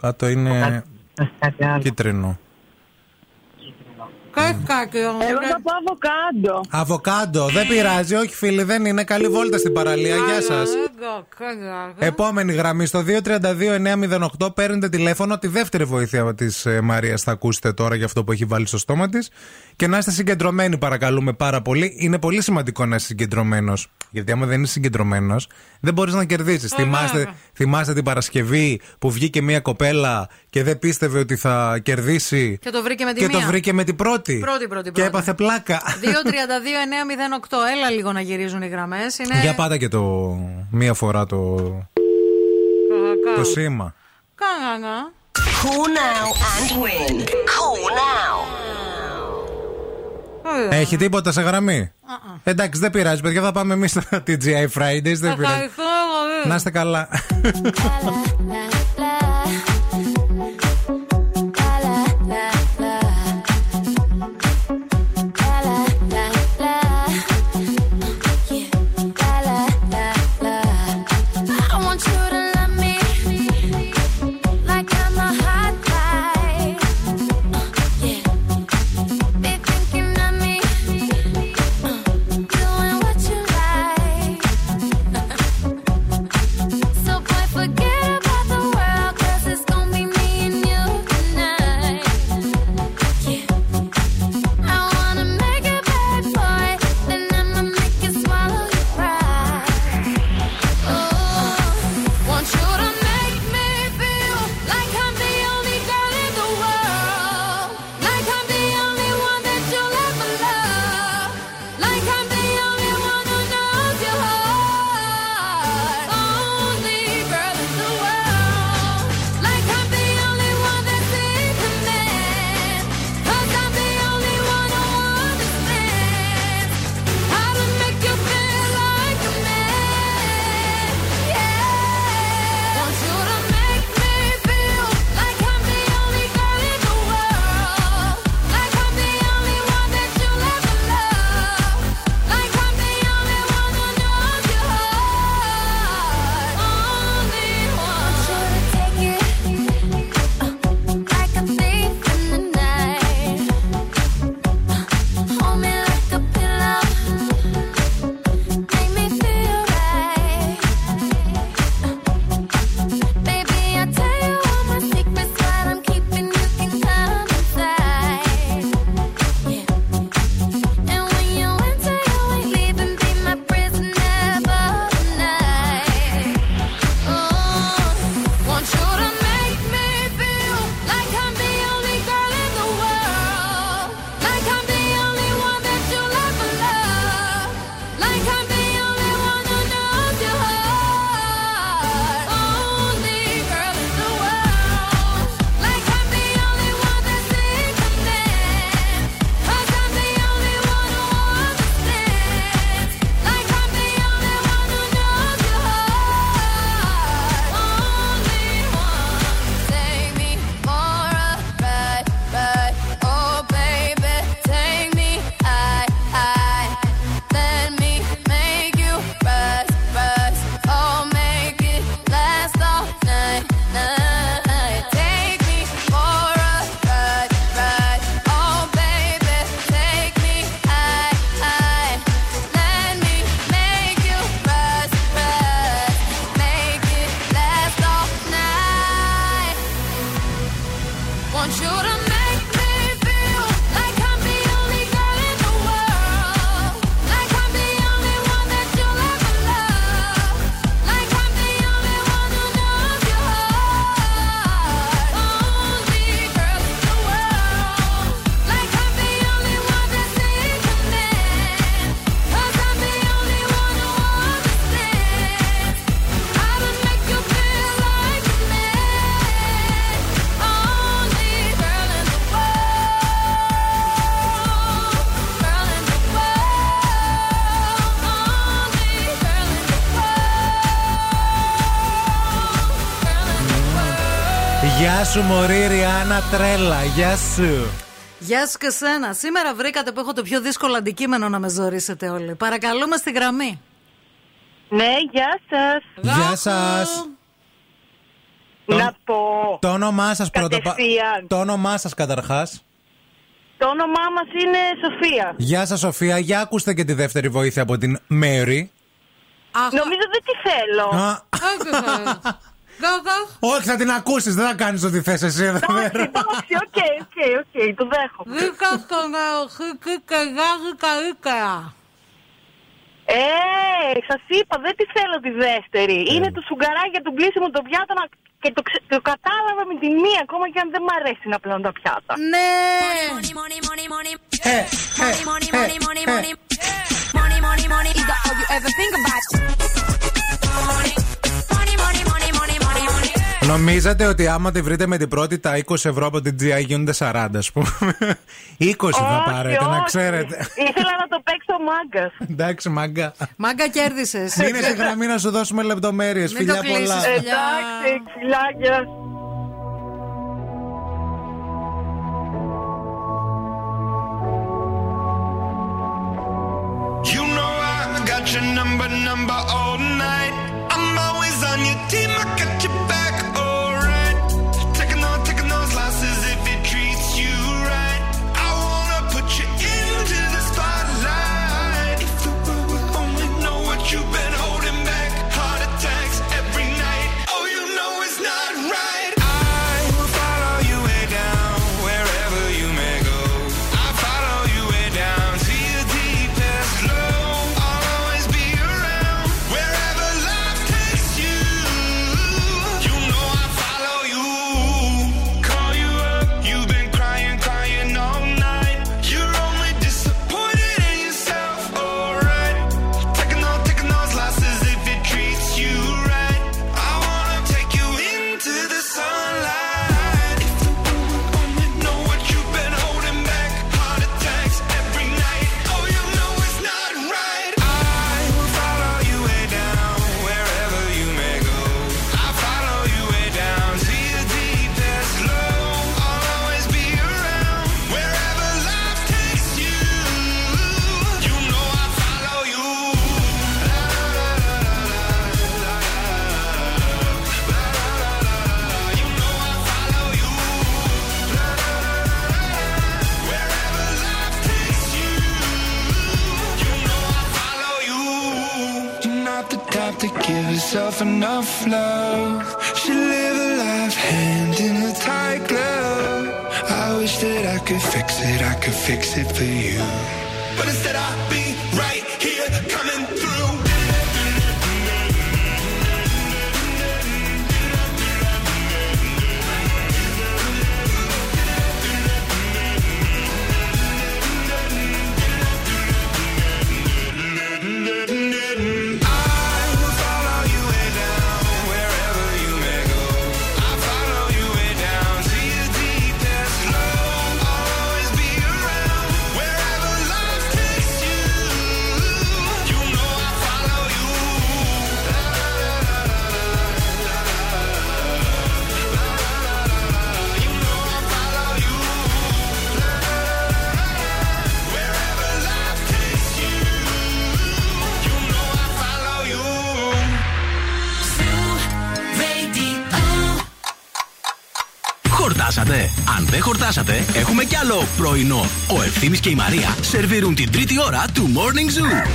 Κάτω είναι κίτρινο. Κάτι κάτι. Εγώ θα πω αβοκάντο. Αβοκάντο. Δεν πειράζει, όχι φίλοι, δεν είναι. Καλή βόλτα στην παραλία. Γεια σας. Επόμενη γραμμή στο 232-908 παίρνετε τηλέφωνο. Τη δεύτερη βοήθεια της Μαρίας θα ακούσετε τώρα για αυτό που έχει βάλει στο στόμα της. Και να είστε συγκεντρωμένοι, παρακαλούμε πάρα πολύ. Είναι πολύ σημαντικό να είσαι συγκεντρωμένος. Γιατί άμα δεν είσαι συγκεντρωμένος, δεν μπορείς να κερδίσεις. Θυμάστε, θυμάστε την Παρασκευή που βγήκε μια κοπέλα και δεν πίστευε ότι θα κερδίσει. Και το βρήκε με τη Και μία. το βρήκε με την πρώτη. Πρώτη, πρώτη, Και πρώτη. έπαθε πλάκα. 2-32-908. Έλα λίγο να γυρίζουν οι γραμμές. Είναι. Για πάτα και το. Μία φορά το. Το σήμα. Κάγαγα. Call now and win. Call now. Έχει τίποτα σε γραμμή; Εντάξει, δεν πειράζει, παιδιά. Θα πάμε εμείς στα TGI Fridays. Δεν πειράζει. Ευχαριστώ πολύ. Να είστε καλά. Σου, Μωρή Ριάννα Τρέλα. Γεια σου. Γεια σου και σένα. Σήμερα βρήκατε που έχω το πιο δύσκολο αντικείμενο να με ζωρίσετε όλοι. Παρακαλούμε στη γραμμή. Ναι, γεια σας. Γεια σας. Να πω. Το όνομά σας πρώτα. πα- Κατευθείαν. Το όνομά σας καταρχάς. Το όνομά μας είναι Σοφία. Γεια σας, Σοφία. Για ακούστε και τη δεύτερη βοήθεια από την Μέρη. Νομίζω δεν τη θέλω. Α, Όχι, θα την ακούσει. Δεν θα κάνει ό,τι θε εσύ εδώ πέρα. Εντάξει, OK, OK, OK, το δέχομαι. Ε, σ' το είπα, δεν τη θέλω τη δεύτερη. Είναι το σφουγγαράκι για το πλύσιμο των πιάτων και το, ξε- το κατάλαβα με τη μία, ακόμα και αν δεν μ' αρέσει να πλένω τα πιάτα. Ναι! Νομίζατε ότι άμα τη βρείτε με την πρώτη τα 20 ευρώ από την GI γίνονται 40, ας πούμε. 20 θα Όχι, πάρετε, να όχι. ξέρετε. Ήθελα να το παίξω μάγκα. Εντάξει, μάγκα. Μάγκα κέρδισες. Μείνε στη γραμμή να σου δώσουμε λεπτομέρειες. Μην Φιλιά το κλείσεις, πολλά. φιλιά. Εντάξει, φιλάκια. You know I got your number, number all πρωινό. Ο Ευθύμης και η Μαρία σερβίρουν την τρίτη ώρα του Morning Zoo.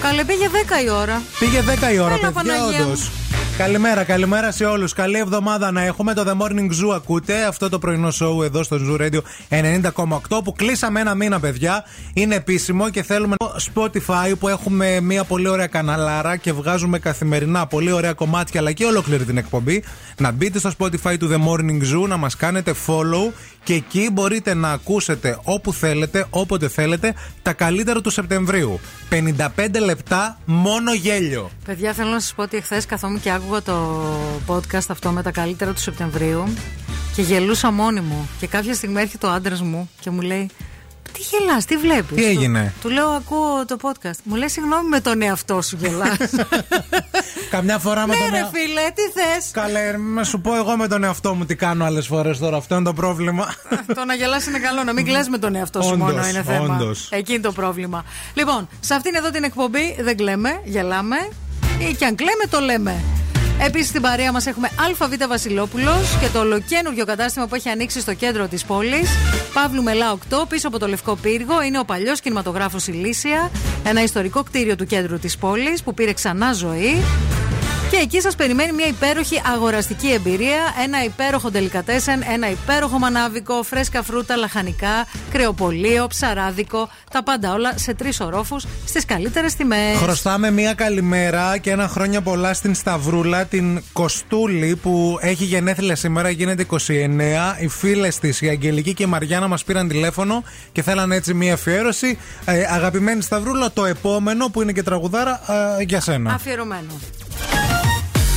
Καλέ, πήγε 10 η ώρα. Πήγε 10 η ώρα, Έλα, παιδιά, Παναγία όντως. μου. Καλημέρα, καλημέρα σε όλους. Καλή εβδομάδα να έχουμε. Το The Morning Zoo ακούτε. Αυτό το πρωινό show εδώ στο Zoo Radio 90,8 που κλείσαμε ένα μήνα, παιδιά. Είναι επίσημο και θέλουμε το Spotify που έχουμε μια πολύ ωραία καναλάρα και βγάζουμε καθημερινά πολύ ωραία κομμάτια αλλά και ολόκληρη την εκπομπή. Να μπείτε στο Spotify του The Morning Zoo, να μας κάνετε follow και εκεί μπορείτε να ακούσετε όπου θέλετε, όποτε θέλετε, τα καλύτερα του Σεπτεμβρίου. 55 λεπτά μόνο γέλιο. Παιδιά, θέλω να σας πω ότι εχθές καθόμουν και άκουγα το podcast αυτό με τα καλύτερα του Σεπτεμβρίου και γελούσα μόνη μου. Και κάποια στιγμή έρχεται ο άντρας μου και μου λέει: Τι γελάς, τι βλέπεις; Τι έγινε; Του, του λέω: Ακούω το podcast. Μου λέει: Συγγνώμη με τον εαυτό σου γελάς. Καμιά φορά με ναι, τον ρε εα- φίλε, τι θες; Καλέ, να σου πω εγώ με τον εαυτό μου τι κάνω άλλες φορές τώρα. Αυτό είναι το πρόβλημα. το να γελάς είναι καλό. Να μην κλαις με τον εαυτό σου Όντως, μόνο είναι θέμα. όντως. Εκεί είναι το πρόβλημα. Λοιπόν, σε αυτήν εδώ την εκπομπή δεν κλαίμε, γελάμε. Ή και αν κλαίμε, το λέμε. Επίσης στην παρέα μας έχουμε ΑΒ Βασιλόπουλος και το ολοκένουργιο κατάστημα που έχει ανοίξει στο κέντρο της πόλης. Παύλου Μελά 8, πίσω από το Λευκό Πύργο, είναι ο παλιός κινηματογράφος Ηλίσια. Ένα ιστορικό κτίριο του κέντρου της πόλης που πήρε ξανά ζωή. Και εκεί σας περιμένει μια υπέροχη αγοραστική εμπειρία, ένα υπέροχο τελικατέσεν, ένα υπέροχο μανάβικο, φρέσκα φρούτα, λαχανικά, κρεοπολείο, ψαράδικο. Τα πάντα όλα σε τρεις ορόφους στις καλύτερες τιμές. Χρωστάμε μια καλημέρα και ένα χρόνια πολλά στην Σταυρούλα, την Κοστούλη που έχει γενέθλια σήμερα, γίνεται 29. Οι φίλες της, η Αγγελική και η Μαριάννα, μας πήραν τηλέφωνο και θέλανε έτσι μια αφιέρωση. Ε, αγαπημένη Σταυρούλα, το επόμενο που είναι και τραγουδάρα ε, για σένα. Αφιερωμένο.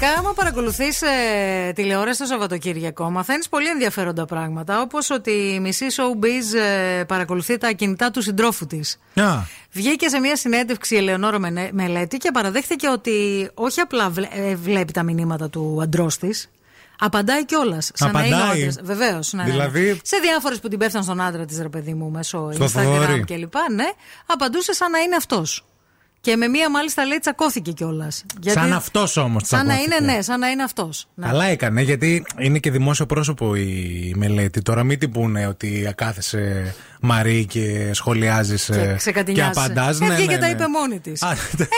Γενικά, άμα παρακολουθείς ε, τηλεόραση το Σαββατοκύριακο, μαθαίνεις πολύ ενδιαφέροντα πράγματα. Όπως ότι η μισή showbiz ε, παρακολουθεί τα κινητά του συντρόφου της. Α, Βγήκε σε μια συνέντευξη η Ελεονόρα Μενε- Μελέτη και παραδέχθηκε ότι όχι απλά βλέ- ε, βλέπει τα μηνύματα του αντρός της. Απαντάει κιόλας. Σαν να είναι ο Απαντάει. άντρας. Βεβαίως. Ναι, ναι, Δηλαδή- ναι. Σε διάφορες που την πέφτουν στον άντρα της, ρε παιδί μου, μέσω Στο Instagram Θοδωρή. κλπ. Ναι, απαντούσε σαν να είναι αυτός. Και με μία μάλιστα λέει τσακώθηκε κιόλας. Σαν αυτός όμως Σαν να τσακώθηκε. είναι, ναι, σαν να είναι αυτός. Καλά έκανε, γιατί είναι και δημόσιο πρόσωπο η μελέτη. Τώρα μην την πούνε ότι κάθεσαι Μαρή και σχολιάζεις Και και ξεκατηνιάσαι. απαντάς. Ε, βγήκε και τα είπε μόνη της.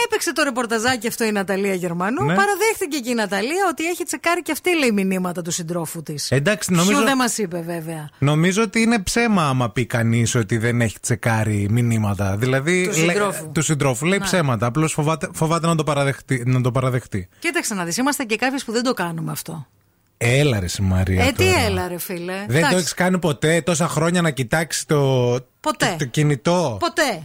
Έπαιξε το ρεπορταζάκι αυτό η Ναταλία Γερμανού. Ναι. Παραδέχθηκε και η Ναταλία ότι έχει τσεκάρει και αυτή λέει μηνύματα του συντρόφου της. Εντάξει, νομίζω- Ποιο δεν μας είπε βέβαια. Νομίζω ότι είναι ψέμα άμα πει κανείς ότι δεν έχει τσεκάρει μηνύματα. Δηλαδή. Του λέ- συντρόφου. του συντρόφου. Λέει Ναι. Ψέματα. Απλώς φοβάται, φοβάται να, το παραδεχτεί, να το παραδεχτεί. Κοίταξε να δεις, είμαστε και κάποιοι που δεν το κάνουμε αυτό. Έλα ρε η Μαρία. ε, τι τώρα. έλα, ρε φίλε. Δεν το Εντάξει. έχεις κάνει ποτέ τόσα χρόνια να κοιτάξεις το, Ποτέ. το, το κινητό; Ποτέ.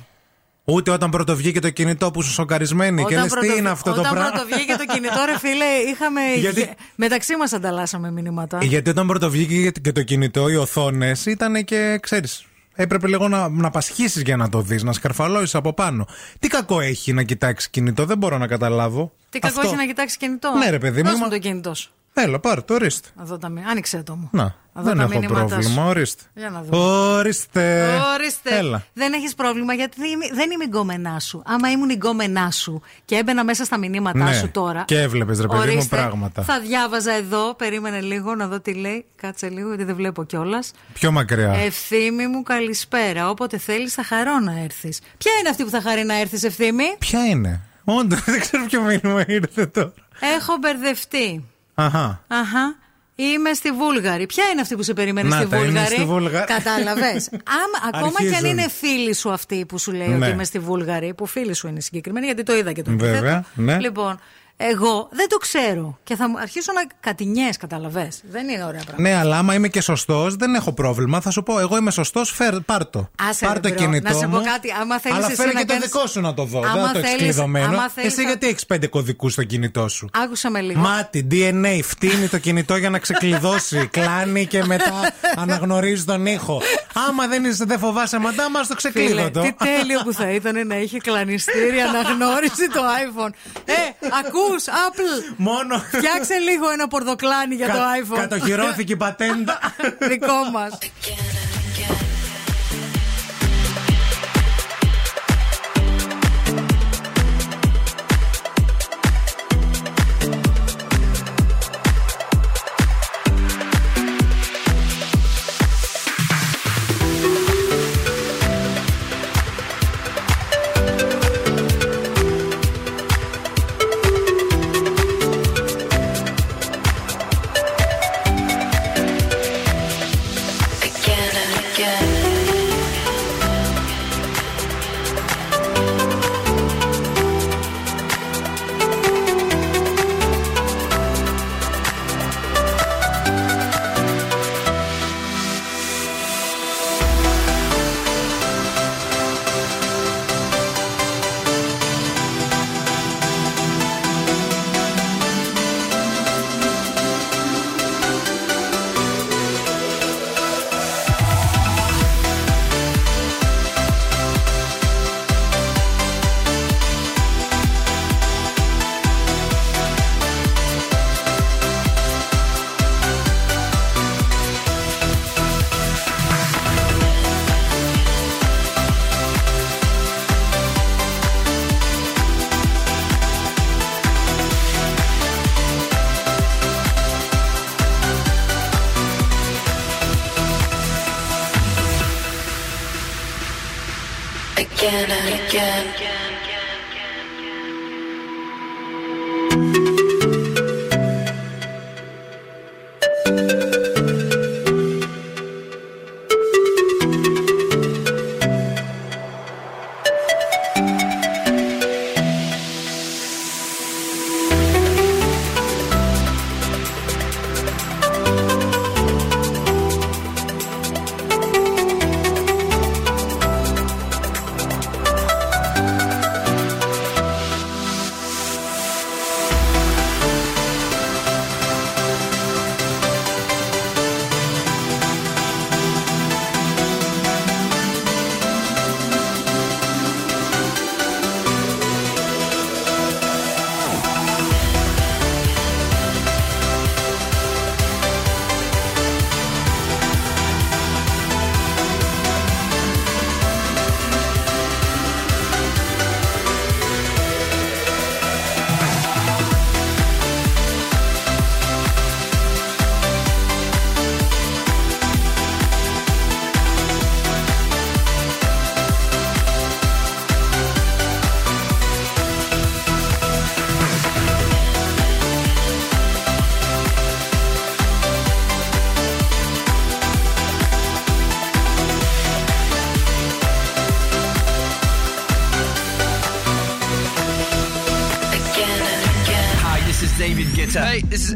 Ούτε όταν πρώτο βγήκε το κινητό που σου σοκαρισμένοι και λες τι πρώτο- είναι αυτό το όταν πράγμα; πρώτο βγήκε το κινητό, ρε φίλε, είχαμε. Γιατί- Μεταξύ μας ανταλλάσσαμε μηνύματα. Γιατί όταν πρώτο βγήκε και το κινητό, οι οθόνες ήταν και ξέρεις. Έπρεπε λίγο να, να πασχίσεις για να το δεις, να σκαρφαλώσεις από πάνω. Τι κακό έχει να κοιτάξεις κινητό, δεν μπορώ να καταλάβω. Τι κακό Αυτό. έχει να κοιτάξεις κινητό. Ναι, ρε παιδί μου, Δώσ' μου μα- το κινητό σου. Έλα, πάρε το, ορίστε. Να δω τα μηνύματα. Άνοιξε το μου. Να, Να δω δεν τα έχω μηνύματά πρόβλημα, σου. ορίστε. Για να δω. Ορίστε. Ορίστε. Έλα. Δεν έχεις πρόβλημα γιατί δεν είμαι- δεν είμαι η γκόμενά σου. Άμα ήμουν η γκόμενά σου και έμπαινα μέσα στα μηνύματά Ναι, σου τώρα. και έβλεπες, ρε παιδί μου, ορίστε, πράγματα. Θα διάβαζα εδώ, περίμενε λίγο να δω τι λέει. Κάτσε λίγο γιατί δεν βλέπω κιόλας. Πιο μακριά. Ευθύμη μου, καλησπέρα. Όποτε θέλεις, θα χαρώ να έρθεις. Ποια είναι αυτή που θα χαρεί να έρθεις, Ευθύμη; Ποια είναι; Όντως, δεν ξέρω ποιο μήνυμα ήρθε τώρα. Έχω μπερδευτεί. Αχά. Αχα. Είμαι στη Βούλγαρη. Ποια είναι αυτή που σε περίμενε Να στη τα, είναι Βούλγαρη; στη Βούλγαρη. Κατάλαβες. Ακόμα και αν Αρχίζουν. είναι φίλη σου αυτή που σου λέει Ναι. ότι είμαι στη Βούλγαρη, που φίλη σου είναι συγκεκριμένη, γιατί το είδα και το Βέβαια, επίθετο. ναι. Λοιπόν, εγώ δεν το ξέρω. Και θα μου αρχίσω να κατηνιές, καταλαβέ. Δεν είναι ωραία πράγματα. Ναι, αλλά άμα είμαι και σωστός, δεν έχω πρόβλημα. Θα σου πω, εγώ είμαι σωστός, πάρ το. Άσε, πάρ ρε, το μπρο, κινητό. να σε πω μου, κάτι, άμα θέλεις αλλά εσύ φέρε να και το κάνεις- δικό σου να το δω. Άμα δεν το έχεις θέλεις- κλειδωμένο. άμα θέλεις Εσύ να- γιατί έχεις πέντε κωδικούς στο κινητό σου; Άκουσα με λίγο. Μάτι, DNA, φτύνει το κινητό για να ξεκλειδώσει. κλάνει και μετά αναγνωρίζει τον ήχο. Άμα δεν, είσαι, δεν φοβάσαι μαντά, μας το Φίλε, ξεκλείδωτο. τι τέλειο που θα ήταν να είχε κλανιστήρι αναγνώριση το iPhone. Ε, ακούς, Apple. Μόνο. Φτιάξε λίγο ένα πορδοκλάνι για το Κα- iPhone. Κατοχυρώθηκε η πατέντα. Δικό μας.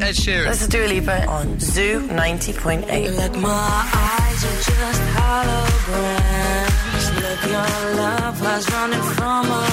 Ed Sheeran. This is Dua Lipa on Zoo 90.8. Like my eyes are just holograms. Look, your love was running from our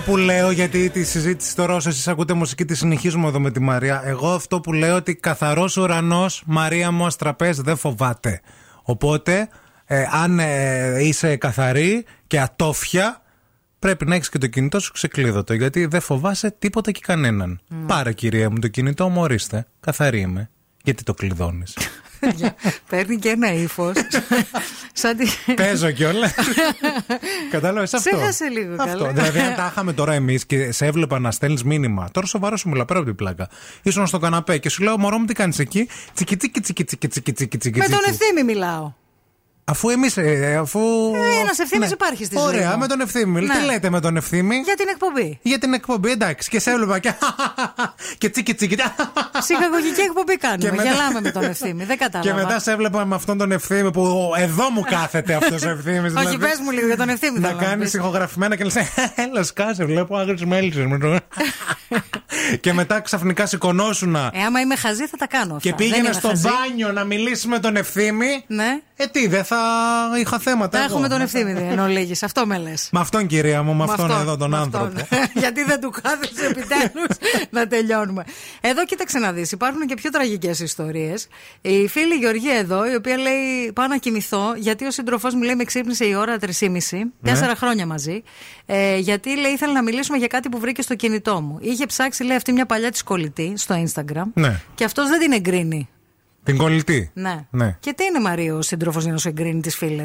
Αυτό που λέω, γιατί τη συζήτηση τώρα όσο εσείς ακούτε μουσική τη συνεχίζουμε εδώ με τη Μαρία. Εγώ αυτό που λέω ότι καθαρός ουρανός, Μαρία μου, ως τραπέζι δεν φοβάται. Οπότε, ε, αν ε, είσαι καθαρή και ατόφια, πρέπει να έχεις και το κινητό σου ξεκλείδωτο. Γιατί δεν φοβάσαι τίποτα και κανέναν. Πάρε κυρία μου το κινητό μου, ορίστε. Καθαρή είμαι. Γιατί το κλειδώνεις. Παίρνει και ένα ύφος. Σαν τη. Παίζω κιόλα. Κατάλαβες αυτό. Ξέχασε λίγο, Αυτό. καλά. Δηλαδή, αν τα είχαμε τώρα εμείς και σε έβλεπα να στέλνεις μήνυμα. Τώρα σοβαρό σου μιλάω πέρα από την πλάκα. Ήσουν στο καναπέ και σου λέω: Μωρό μου, τι κάνεις εκεί; Τσικι τσικι τσικι τσικι τσικι τσικι τσικι. Με τον τσικι. ευθύμη μιλάω. Αφού εμείς. αφού... Ε, ένας ευθύμης Ναι. υπάρχει στη ζωή Ωραία, μου. με τον ευθύμη. Ναι. Τι λέτε με τον ευθύμη; Για την εκπομπή. Για την εκπομπή, εντάξει. Και σε έβλεπα και. και τσίκι τσίκι. Ψυχαγωγική εκπομπή κάνουμε. Και μετά- Γελάμε με τον ευθύμη. Δεν Και κατάλαβα. μετά σε έβλεπα με αυτόν τον ευθύμη που εδώ μου κάθεται αυτός ο ευθύμης. Όχι, πες μου λίγο για τον ευθύμη. Να θέλω κάνει πεις. ηχογραφημένα και λες: Έλα, σκάσε, βλέπω άγριες μέλισσες. και μετά ξαφνικά σηκωνόσουν Ε, άμα είμαι χαζή θα τα κάνω. Αυτά. και Δεν πήγαινε είμαι στο χαζή. μπάνιο να μιλήσει με τον ευθύμη. Ναι. Ε, τι, δεν θα είχα θέματα. Τα εγώ. έχουμε τον ευθύμη εν ολίγης. Αυτό με λες. Με αυτόν, κυρία μου, με αυτόν αυτόν, εδώ τον με άνθρωπο. αυτόν. Γιατί δεν του κάθεσαι επιτέλους να τελειώνουμε. Εδώ κοίταξε να δεις. Υπάρχουν και πιο τραγικές ιστορίες. Η φίλη Γεωργία εδώ, η οποία λέει: Πάω να κοιμηθώ, γιατί ο σύντροφός μου λέει: Με ξύπνησε η ώρα 3.30, Ναι. τέσσερα χρόνια μαζί. Ε, γιατί λέει: Ήθελε να μιλήσουμε για κάτι που βρήκε στο κινητό μου. Είχε ψάξει, λέει, αυτή μια παλιά της κολλητή στο Instagram. Ναι. Και αυτός δεν την εγκρίνει. Την κολλητή. Ναι. Ναι. Και τι είναι Μαρίο ο σύντροφος για να σου εγκρίνει τις φίλε.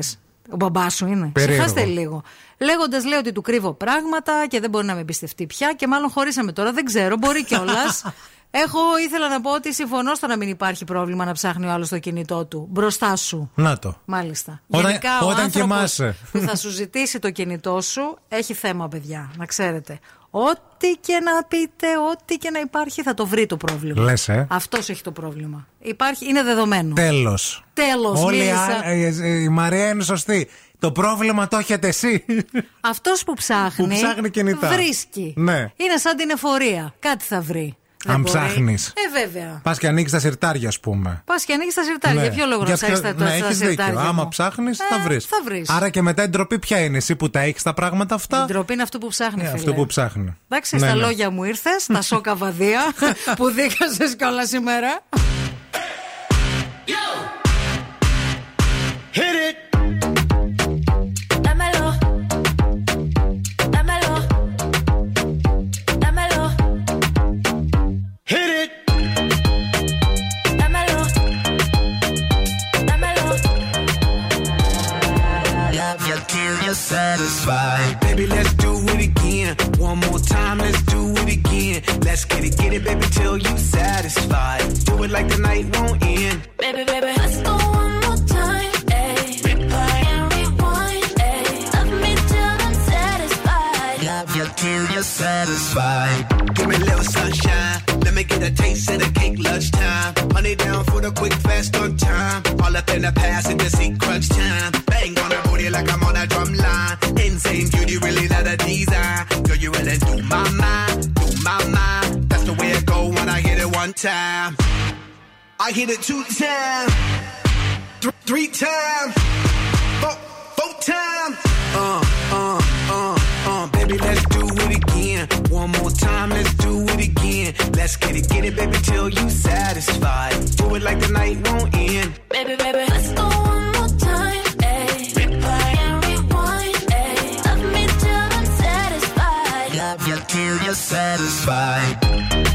Ο μπαμπάς σου είναι. Περίεργο. Ξεχάστε λίγο. Λέγοντας, λέει ότι του κρύβω πράγματα και δεν μπορεί να με εμπιστευτεί πια και μάλλον χωρίσαμε τώρα. Δεν ξέρω, μπορεί κιόλας. Έχω ήθελα να πω ότι συμφωνώ στο να μην υπάρχει πρόβλημα να ψάχνει ο άλλος το κινητό του μπροστά σου. Να το. Μάλιστα. Όταν- Γενικά, ο όταν άνθρωπος κοιμάσαι. που θα σου ζητήσει το κινητό σου έχει θέμα, παιδιά. Να ξέρετε. Ό,τι και να πείτε, ό,τι και να υπάρχει, θα το βρει το πρόβλημα. Λες, ε. Αυτός έχει το πρόβλημα. Υπάρχει, είναι δεδομένο. Τέλος. Τέλος, Όλοι οι μίλησα. άλλοι- ε, ε, η Μαρία είναι σωστή. Το πρόβλημα το έχετε εσύ. Αυτός που ψάχνει. Που ψάχνει κινητά. Βρίσκει. Ναι. Είναι σαν την εφορία. Κάτι θα βρει. Αν μπορεί. ψάχνεις. Ε, βέβαια. Πας και ανοίξεις τα σιρτάρια, ας πούμε. Πας και ανοίξεις τα σιρτάρια. Για ποιο λόγο να Για ψάξεις ποιο- τα, ναι, τα έχεις σιρτάρια. δίκιο. Άμα μου; ψάχνεις, Ε, θα βρεις. Θα βρεις. Άρα και μετά η ντροπή ποια είναι, εσύ που τα έχεις τα πράγματα αυτά; Η ντροπή είναι αυτό που ψάχνει. Ε, φίλε. αυτό που ψάχνει. Εντάξει, Ναι, στα ναι. λόγια μου ήρθες, στα σόκα βαδία που δίκασες κιόλας σήμερα. Satisfied. Baby, let's do it again. One more time, let's do it again. Let's get it, get it, baby, till you satisfied. Do it like the night won't end. Baby, baby, let's go one more time. Replay and rewind. Love me till I'm satisfied. Love you till you're satisfied. Give me a little sunshine. Let me get a taste of the cake lunchtime. Honey down for the quick fast on time. All up in the past and just see crunch time. Bang on the booty like I'm on a drum line. Insane beauty, really not a design. Girl, you really do my mind, do my mind. That's the way it go when I hit it one time. I hit it two times, th- three times, four, four times. Uh, uh, uh, uh, baby, let's do it again. One more time, let's do it again. Let's get it, get it, baby, till you satisfied. Do it like the night won't end. Baby, baby, let's go one more time. Satisfied.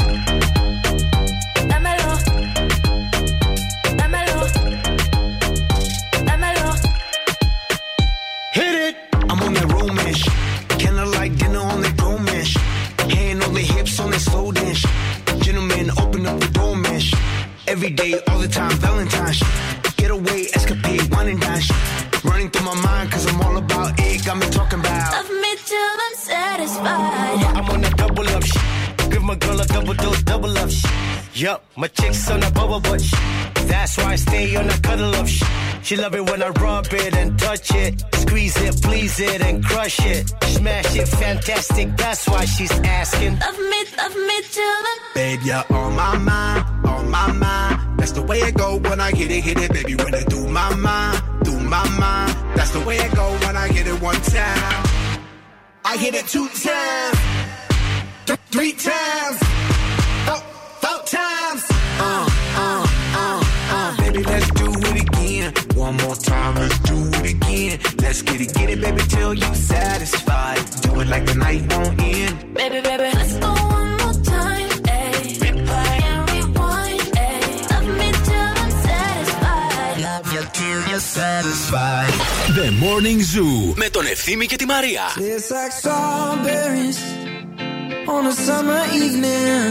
My chick's on a bubble butt. Shh. That's why I stay on a cuddle up. Shh. She love it when I rub it and touch it, squeeze it, please it, and crush it. Smash it, fantastic. That's why she's asking. Love me, love me till the Babe, you're on my mind, on my mind. That's the way it go when I hit it, hit it, baby. When I do my mind, do my mind. That's the way it go when I hit it one time. I hit it two times, th- three times, four, four times. Uh, uh, uh, uh. Baby, let's do it again. One more time, let's do it again. Let's get it, get it, baby, till you satisfied. Do it like the night won't end. Baby, baby, let's go one more time, ayy. Replay and rewind, ayy. Love me till I'm satisfied. Love you till you're satisfied. The Morning Zoo με τον Ευθύμη και τη Μαρία. It's like strawberries on a summer evening,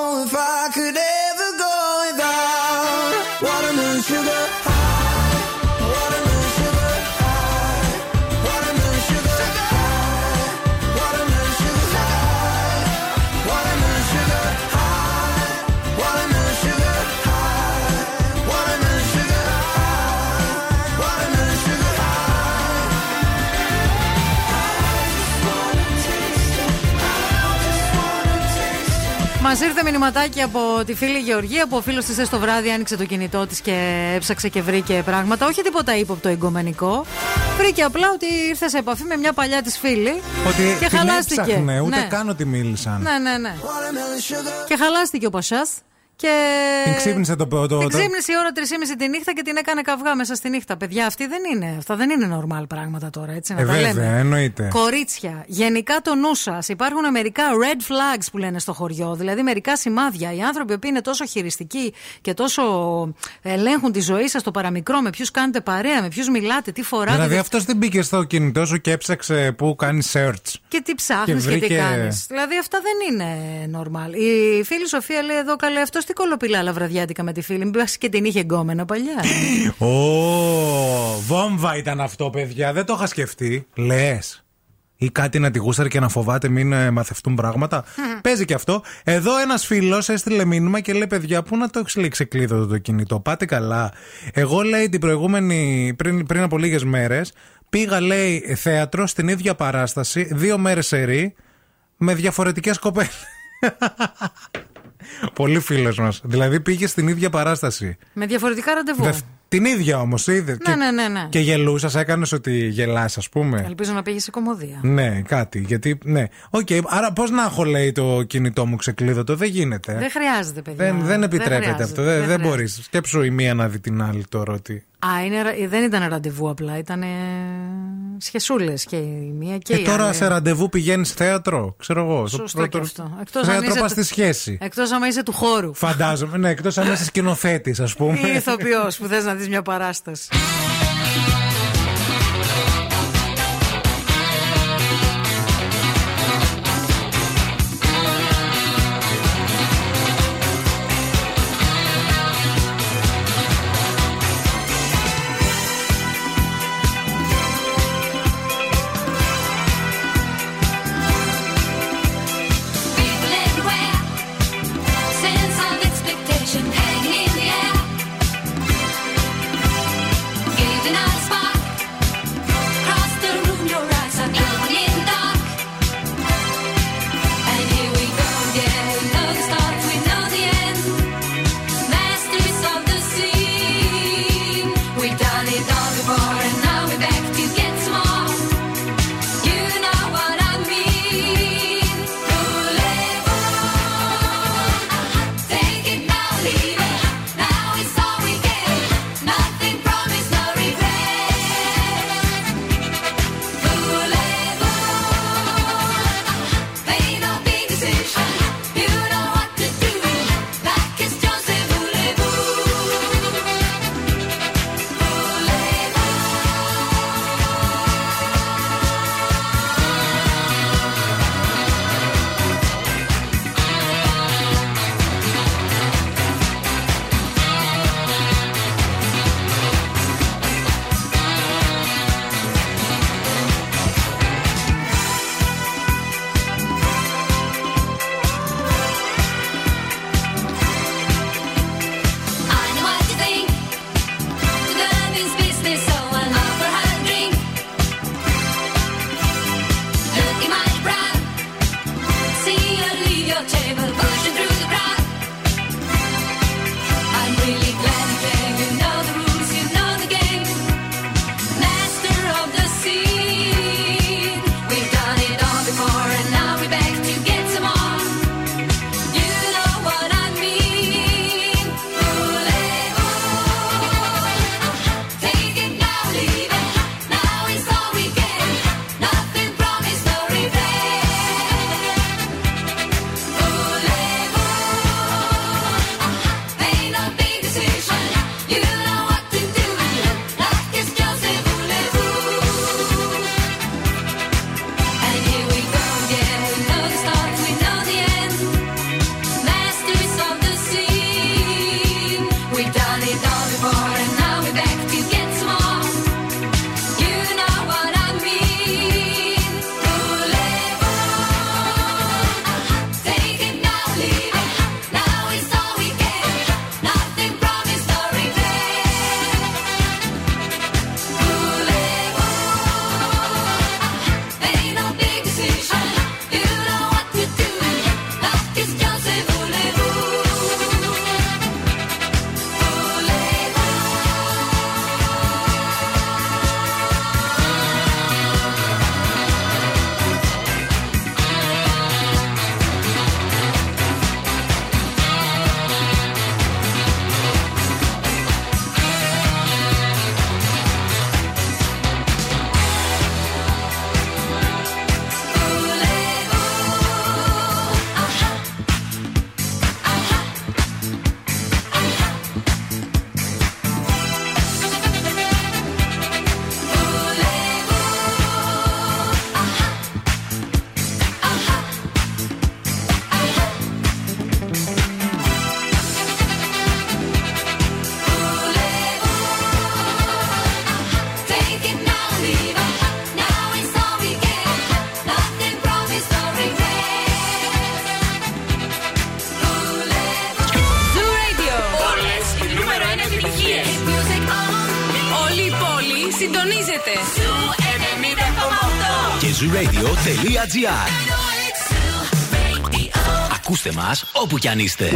Μας ήρθε μηνυματάκι από τη φίλη Γεωργία που ο φίλος της το βράδυ άνοιξε το κινητό της και έψαξε και βρήκε πράγματα. Όχι τίποτα ύποπτο εγκομενικό. Βρήκε απλά ότι ήρθε σε επαφή με μια παλιά της φίλη. Ότι και την χαλάστηκε. έψαχνε, ούτε ναι. καν ότι μίλησαν. ναι, ναι, ναι. Και χαλάστηκε ο Πασάς. Και... Την ξύπνησε το. το, το, Την ξύπνησε η ώρα 3.30 τη νύχτα και την έκανε καυγά μέσα στη νύχτα. Παιδιά, αυτή δεν είναι. Αυτά δεν είναι normal πράγματα τώρα, έτσι να Ε, τα βέβαια, λέμε. εννοείται. Κορίτσια, γενικά το νου σας. Υπάρχουν μερικά red flags που λένε στο χωριό, δηλαδή μερικά σημάδια. Οι άνθρωποι που είναι τόσο χειριστικοί και τόσο ελέγχουν τη ζωή σας στο παραμικρό, με ποιους κάνετε παρέα, με ποιους μιλάτε, τι φοράτε. Δηλαδή δεν- αυτός δεν μπήκε στο κινητό σου και έψαξε που κάνει search. Και τι ψάχνεις Και και, τι βρήκε- κάνεις. Δηλαδή αυτά δεν είναι normal. Η φίλη Σοφία λέει εδώ καλέ, αυτός τι κολοπηλά άλλα βραδιάτικα με τη φίλη. Μην πας και την είχε γκόμενα παλιά. Ω, βόμβα ήταν αυτό, παιδιά. Δεν το είχα σκεφτεί. Λες. Ή κάτι να τη γούσταρε και να φοβάται μην ε, μαθευτούν πράγματα. Παίζει και αυτό. Εδώ ένας φίλος έστειλε μήνυμα και λέει: Παιδιά, πού να το έχεις λέει ξεκλείδωτο το κινητό. Πάτε καλά. Εγώ λέει την προηγούμενη, πριν, πριν από λίγες μέρες, πήγα λέει θέατρο στην ίδια παράσταση, δύο μέρες σερή, με διαφορετικές κοπέλες. Πολύ φίλος μας. Δηλαδή πήγε στην ίδια παράσταση. με διαφορετικά ραντεβού. Την ίδια όμως είδε. Ναι, και, ναι, ναι, ναι. και γελούσας, έκανες ότι γελάς, ας πούμε. Ελπίζω να πήγες σε κωμωδία. Ναι, κάτι. Γιατί, ναι. OK, okay, άρα πώς να έχω, λέει, το κινητό μου ξεκλείδωτο; Δεν γίνεται. Δεν χρειάζεται, παιδιά. Δεν, δεν επιτρέπεται δεν αυτό. Δεν, δεν μπορείς. Σκέψου η μία να δει την άλλη τώρα ότι. Α, είναι, δεν ήταν ραντεβού απλά, ήταν σχεσούλες και η μία και, και η τώρα σε ραντεβού πηγαίνεις θέατρο, ξέρω εγώ. Σωστό πρώτο... και αυτό. Εκτός θέατρο πας στη σχέση. Εκτός αν είσαι του χώρου. Φαντάζομαι, ναι, εκτός αν είσαι σκηνοθέτης, ας πούμε. Ή ηθοποιός που θες να δεις μια παράσταση. Κοσμοράδιο.gr Ακούστε μας όπου κι αν είστε.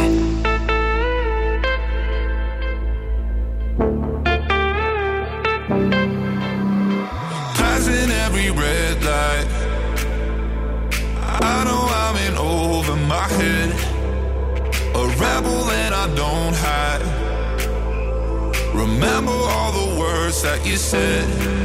Passing every red light I know I'm in over my head A rebel that I don't hide Remember all the words that you said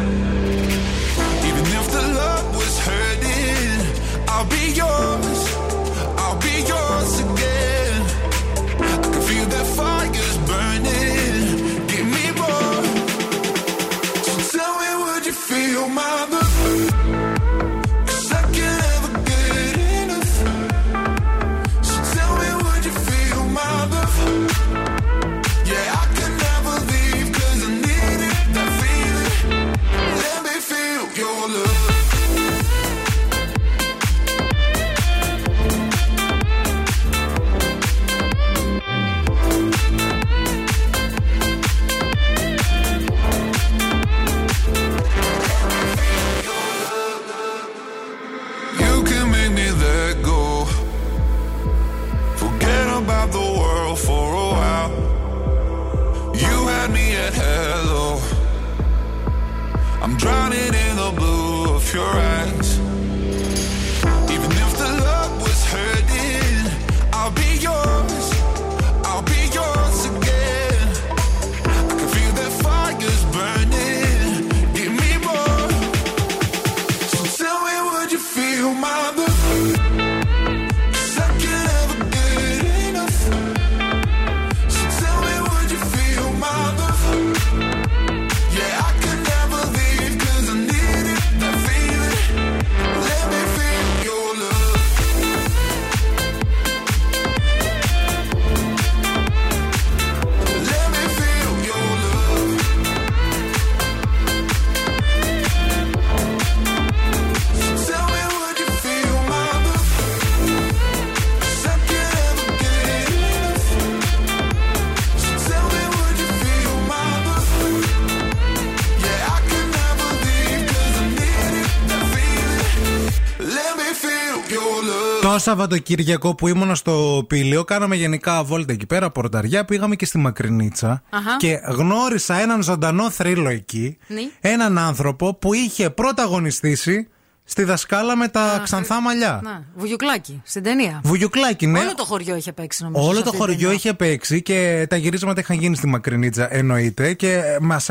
Σαββατοκύριακο που ήμουν στο Πήλιο, κάναμε γενικά βόλτα εκεί πέρα, πορταριά, πήγαμε και στη Μακρινίτσα Αχα. και γνώρισα έναν ζωντανό θρύλο εκεί. Ναι. Έναν άνθρωπο που είχε πρωταγωνιστήσει στη δασκάλα με τα Α, ξανθά μαλλιά. Να, βουγιουκλάκι, στην ταινία. Βουγιουκλάκι, ναι. Όλο το χωριό είχε παίξει νομίζω. Όλο σε το αυτή την χωριό ταινία. είχε παίξει και τα γυρίσματα είχαν γίνει στη Μακρινίτσα, εννοείται. Και μα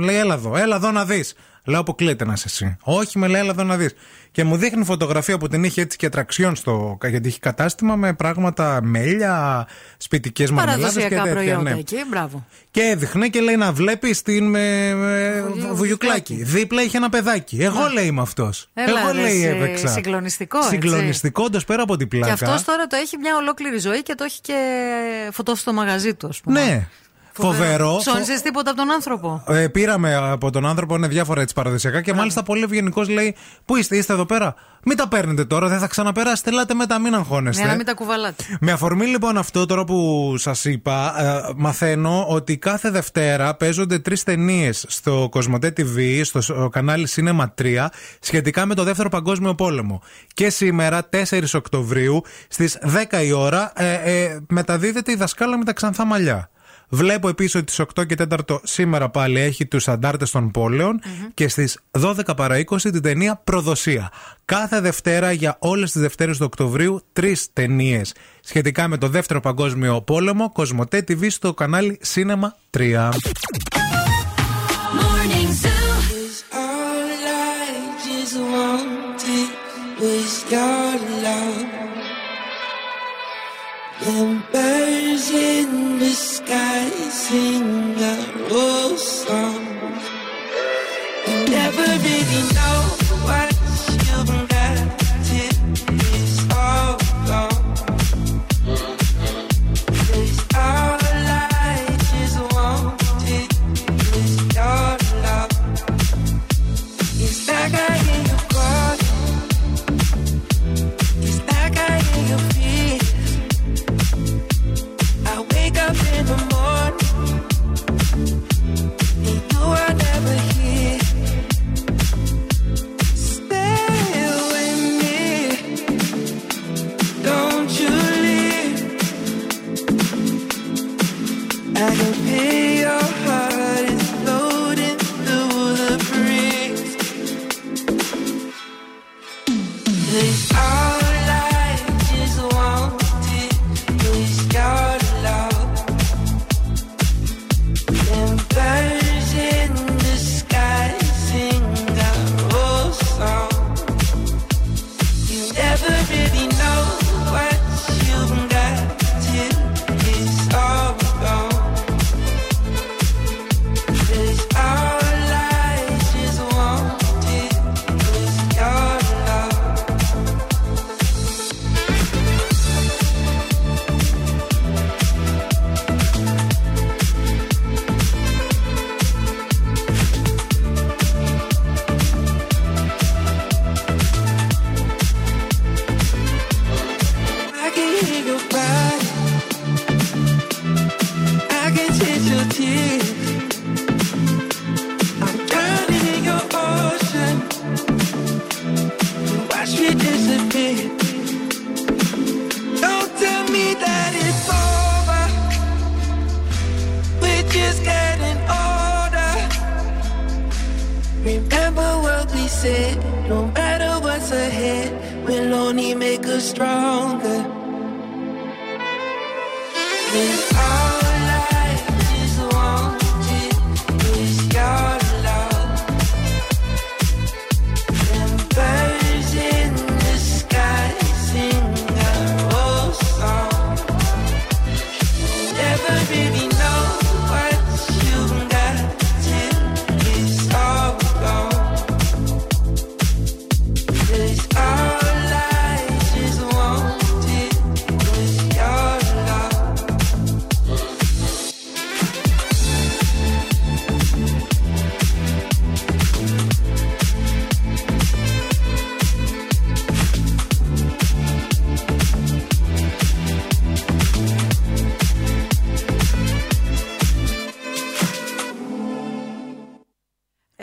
λέει, έλα εδώ, έλα εδώ να δεις. Λέω, αποκλείεται να είσαι εσύ. Όχι, με λέει, έλα εδώ να δεις. Και μου δείχνει φωτογραφία που την είχε έτσι και τραξιόν στο. γιατί είχε κατάστημα με πράγματα μέλια, σπιτικές μαρμελάδες και Παραδοσιακά τέτοια. προϊόντα ναι. εκεί, μπράβο. Και έδειχνε και λέει να βλέπει την με, με βουγιουκλάκι. Δίπλα είχε ένα παιδάκι. Εγώ λέει είμαι αυτός. Έλα, Εγώ ρε, λέει εσύ, έπαιξα. συγκλονιστικό, έτσι. Συγκλονιστικό, όντω πέρα από την πλάκα. Και αυτός τώρα το έχει μια ολόκληρη ζωή και το έχει και φωτώσει στο μαγαζί του, ας πούμε. Ναι. Φοβερό. Ψώνιζε τίποτα από τον άνθρωπο; Ε, πήραμε από τον άνθρωπο, είναι διάφορα έτσι παραδοσιακά και μάλιστα πολύ ευγενικός λέει: Πού είστε, είστε εδώ πέρα; Μην τα παίρνετε τώρα, δεν θα ξαναπεράσετε. Ελάτε μετά, μην αγχώνεστε. Για να μην τα κουβαλάτε. Με αφορμή λοιπόν αυτό τώρα που σας είπα, ε, μαθαίνω ότι κάθε Δευτέρα παίζονται τρεις ταινίες στο Κοσμοτέ TV, στο σ- κανάλι Cinema 3, σχετικά με το Δεύτερο Παγκόσμιο Πόλεμο. Και σήμερα, 4 Οκτωβρίου, στις 10 η ώρα, ε, ε, μεταδίδεται η δασκάλα με τα ξανθά μαλλιά. Βλέπω επίσης ότι στις 8 και 4 σήμερα πάλι έχει τους αντάρτες των πόλεων και στις 12 παρα 20 την ταινία Προδοσία. Κάθε Δευτέρα για όλες τις Δευτέρες του Οκτωβρίου τρεις ταινίες σχετικά με το Δεύτερο Παγκόσμιο Πόλεμο. Κοσμοτέ TV στο κανάλι Cinema 3. Morning Zoo. All I just wanted was your love. Sing a old song. You never really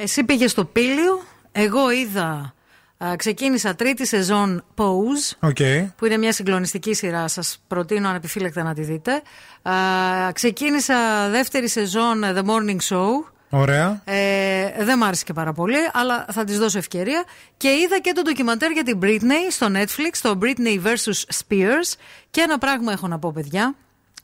Εσύ πήγες στο Πήλιο, εγώ είδα. α, ξεκίνησα τρίτη σεζόν Pose, OK. που είναι μια συγκλονιστική σειρά. Σας προτείνω ανεπιφύλακτα να τη δείτε. Α, ξεκίνησα δεύτερη σεζόν The Morning Show. Ωραία. Ε, δεν μ' άρεσε και πάρα πολύ, αλλά θα της δώσω ευκαιρία. Και είδα και το ντοκιμαντέρ για την Britney στο Netflix, το Britney vs. Spears. Και ένα πράγμα έχω να πω, παιδιά.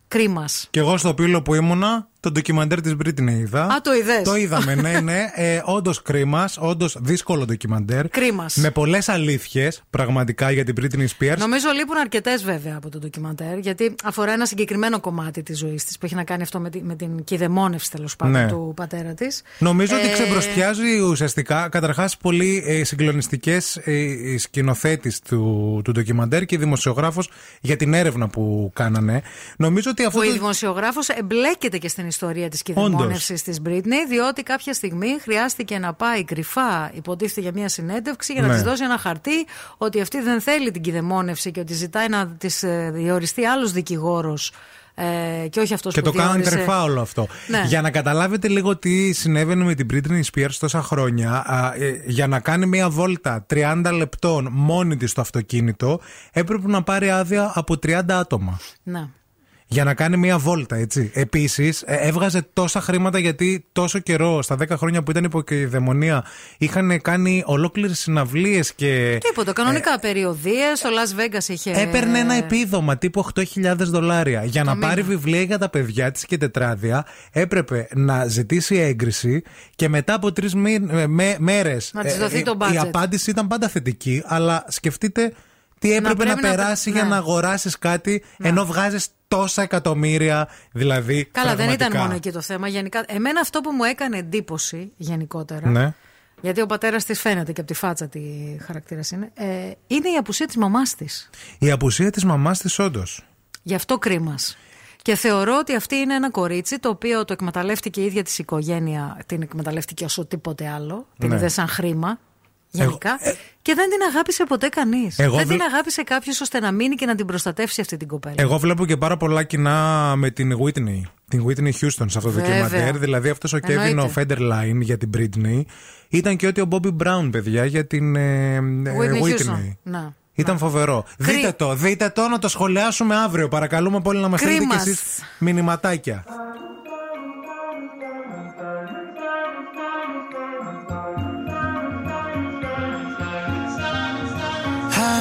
Κρίμα. Και εγώ στο Πήλιο που ήμουνα, το ντοκιμαντέρ της Britney είδα. Α, το είδες. Το είδαμε, ναι, ναι. Ε, όντως κρίμα, όντως δύσκολο ντοκιμαντέρ. Κρίμα. Με πολλές αλήθειες, πραγματικά για την Britney Spears. Νομίζω λείπουν αρκετές βέβαια από το ντοκιμαντέρ, γιατί αφορά ένα συγκεκριμένο κομμάτι της ζωής της που έχει να κάνει αυτό με, τη- με την κυδεμόνευση τέλος πάντων Ναι. του πατέρα της. Νομίζω ότι Ε, ξεμπροστιάζει ουσιαστικά καταρχάς πολύ ε, συγκλονιστικές ε, οι σκηνοθέτης του, του ντοκιμαντέρ και δημοσιογράφος για την έρευνα που κάνανε. Νομίζω ότι αυτό. Που η το- δημοσιογράφος εμπλέκεται και στην ιστορία της κυδεμόνευση της Britney, διότι κάποια στιγμή χρειάστηκε να πάει κρυφά, υποτίθεται για μια συνέντευξη, για να Ναι. της δώσει ένα χαρτί ότι αυτή δεν θέλει την κυδεμόνευση και ότι ζητάει να της διοριστεί άλλος δικηγόρος ε, και όχι αυτός Και που το κάναν διόρισε. κρυφά όλο αυτό. Ναι. Για να καταλάβετε λίγο τι συνέβαινε με την Britney Spears τόσα χρόνια, α, ε, για να κάνει μία βόλτα 30 λεπτών μόνη της στο αυτοκίνητο, έπρεπε να πάρει άδεια από 30 άτομα. Ναι. Για να κάνει μία βόλτα, έτσι. Επίσης, έβγαζε τόσα χρήματα γιατί τόσο καιρό, στα 10 χρόνια που ήταν υποκειδαιμονία, είχαν κάνει ολόκληρες συναυλίες και. Τίποτα. Κανονικά περιοδίες. Στο Las Vegas είχε. Ε, Έπαιρνε ένα επίδομα τύπου 8.000 δολάρια. Για να μήνα. πάρει βιβλία για τα παιδιά της και τετράδια, έπρεπε να ζητήσει έγκριση και μετά από τρεις μέρες. Να της δοθεί το Η budget. απάντηση ήταν πάντα θετική, αλλά σκεφτείτε τι έπρεπε να, πρέπει να- περάσει για ναι. να αγοράσεις κάτι ενώ βγάζεις τόσα εκατομμύρια. Δηλαδή. Καλά, δεν ήταν πραγματικά. μόνο εκεί το θέμα. Γενικά, εμένα αυτό που μου έκανε εντύπωση γενικότερα. Ναι. Γιατί ο πατέρας της φαίνεται και από τη φάτσα τι χαρακτήρας είναι. Ε, είναι η απουσία της μαμάς της. Η απουσία της μαμάς της, όντως. Γι' αυτό κρίμας. Και θεωρώ ότι αυτή είναι ένα κορίτσι το οποίο το εκμεταλλεύτηκε η ίδια της οικογένεια, την εκμεταλλεύτηκε όσο τίποτε άλλο. Την Ναι. είδε σαν χρήμα. Γενικά. και δεν την αγάπησε ποτέ κανείς. Εγώ Δεν βλέ- την αγάπησε κάποιος ώστε να μείνει και να την προστατεύσει αυτή την κοπέλα. Εγώ βλέπω και πάρα πολλά κοινά με την Whitney. Την Whitney Houston σε αυτό το Βέβαια. ντοκιμαντέρ. Δηλαδή αυτός ο Kevin Εννοείται. ο Federline για την Britney ήταν και ότι ο Bobby Brown, παιδιά, για την ε, ε, Whitney Whitney. Houston. Να. Ήταν φοβερό. Κρί- Δείτε το, δείτε το να το σχολιάσουμε αύριο. Παρακαλούμε πολύ να μας στείλετε κι Κρίμας. εσείς μηνυματάκια.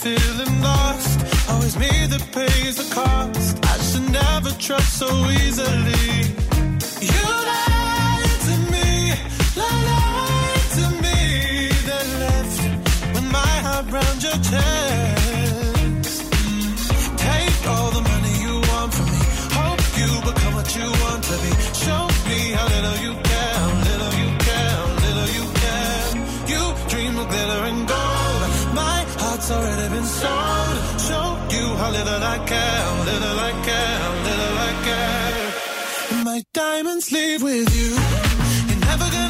feeling lost. Always me that pays the cost. I should never trust so easily. You lied to me, lied to me, then left when my heart round your chest. Mm. Take all the money you want from me. Hope you become what you want to be. Already. Show you how little I care, little I care, little I care. My diamonds leave with you. You're never gonna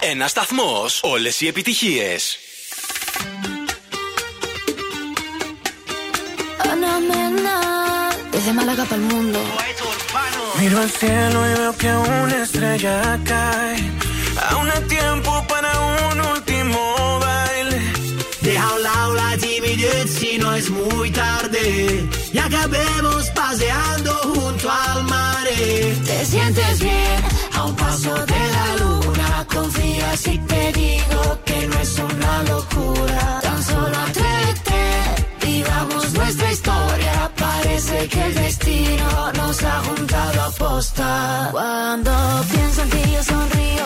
Ένα σταθμό. Όλε οι επιτυχίε. Ana Mena, desde Málaga para el mundo. Miro al cielo y veo que una estrella cae. Aún hay tiempo para un último baile. Deja a un lado la timidez si no es muy tarde. Y acabemos paseando junto al mar. Te sientes bien a un paso de la luna. Confía si te digo que no es una locura. Tan solo atrévete, vivamos nuestra historia. Parece que el destino nos ha juntado a posta. Cuando pienso en ti yo sonrío,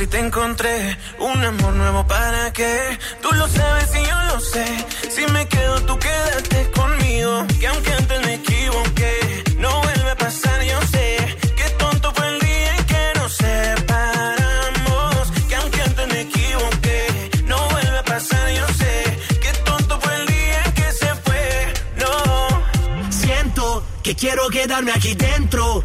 si te encontré? Un amor nuevo para qué? Tú lo sabes y yo lo sé. Si me quedo, tú quédate conmigo. Que aunque antes me equivoqué, no vuelve a pasar, yo sé. Qué tonto fue el día en que nos separamos. Que aunque antes me equivoqué, no vuelve a pasar, yo sé. Qué tonto fue el día en que se fue, no. Siento que quiero quedarme aquí dentro,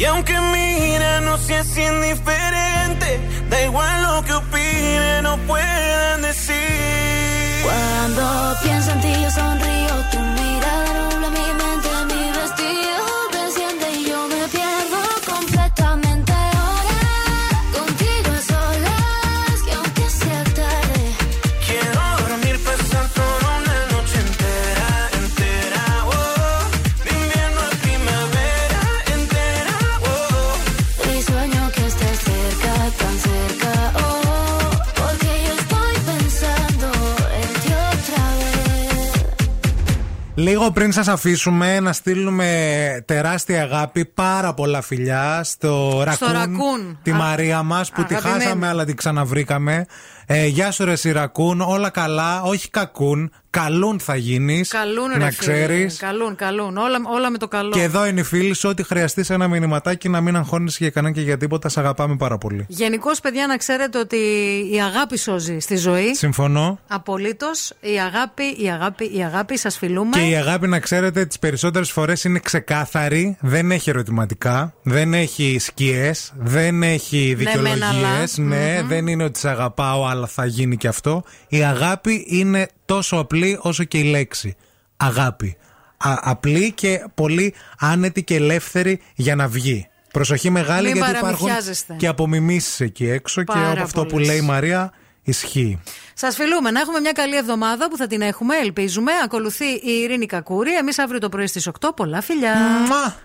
Y aunque mira, no seas indiferente. Da igual lo que opinen o puedan decir. Cuando pienso en ti yo sonrío, Λίγο πριν σας αφήσουμε να στείλουμε τεράστια αγάπη, πάρα πολλά φιλιά στο Ρακούν, Ρακούν. τη Α, Μαρία μας που τη αγαπημένη. χάσαμε αλλά την ξαναβρήκαμε. Ε, γεια σου, ρε Σιρακούν, όλα καλά, όχι κακούν. Καλούν θα γίνεις. Καλούν, ρε Να φίλε. ξέρεις. Καλούν, καλούν. Όλα, όλα με το καλό. Και εδώ είναι η φίλη σου, ό,τι χρειαστείς ένα μηνυματάκι να μην αγχώνεσαι για κανένα και για τίποτα. Σε αγαπάμε πάρα πολύ. Γενικώς, παιδιά, να ξέρετε ότι η αγάπη σώζει στη ζωή. Συμφωνώ. Απολύτως. Η αγάπη, η αγάπη, η αγάπη, σας φιλούμε. Και η αγάπη, να ξέρετε, τις περισσότερες φορές είναι ξεκάθαρη, δεν έχει ερωτηματικά, δεν έχει σκιές, δεν έχει Ναι, μεν, δικαιολογίες. αλλά. Ναι, Μμμ. δεν είναι ότι σε αγαπάω, αλλά θα γίνει και αυτό. Η αγάπη είναι τόσο απλή όσο και η λέξη. Αγάπη. Α- απλή και πολύ άνετη και ελεύθερη για να βγει. Προσοχή μεγάλη Μην γιατί υπάρχουν παραμυθιάζεστε. και απομιμήσεις εκεί έξω και Πάρα από αυτό που πολλές. λέει η Μαρία ισχύει. Σας φιλούμε. Να έχουμε μια καλή εβδομάδα που θα την έχουμε, ελπίζουμε. Ακολουθεί η Ειρήνη Κακούρη. Εμείς αύριο το πρωί στις 8. Πολλά φιλιά. Μουα.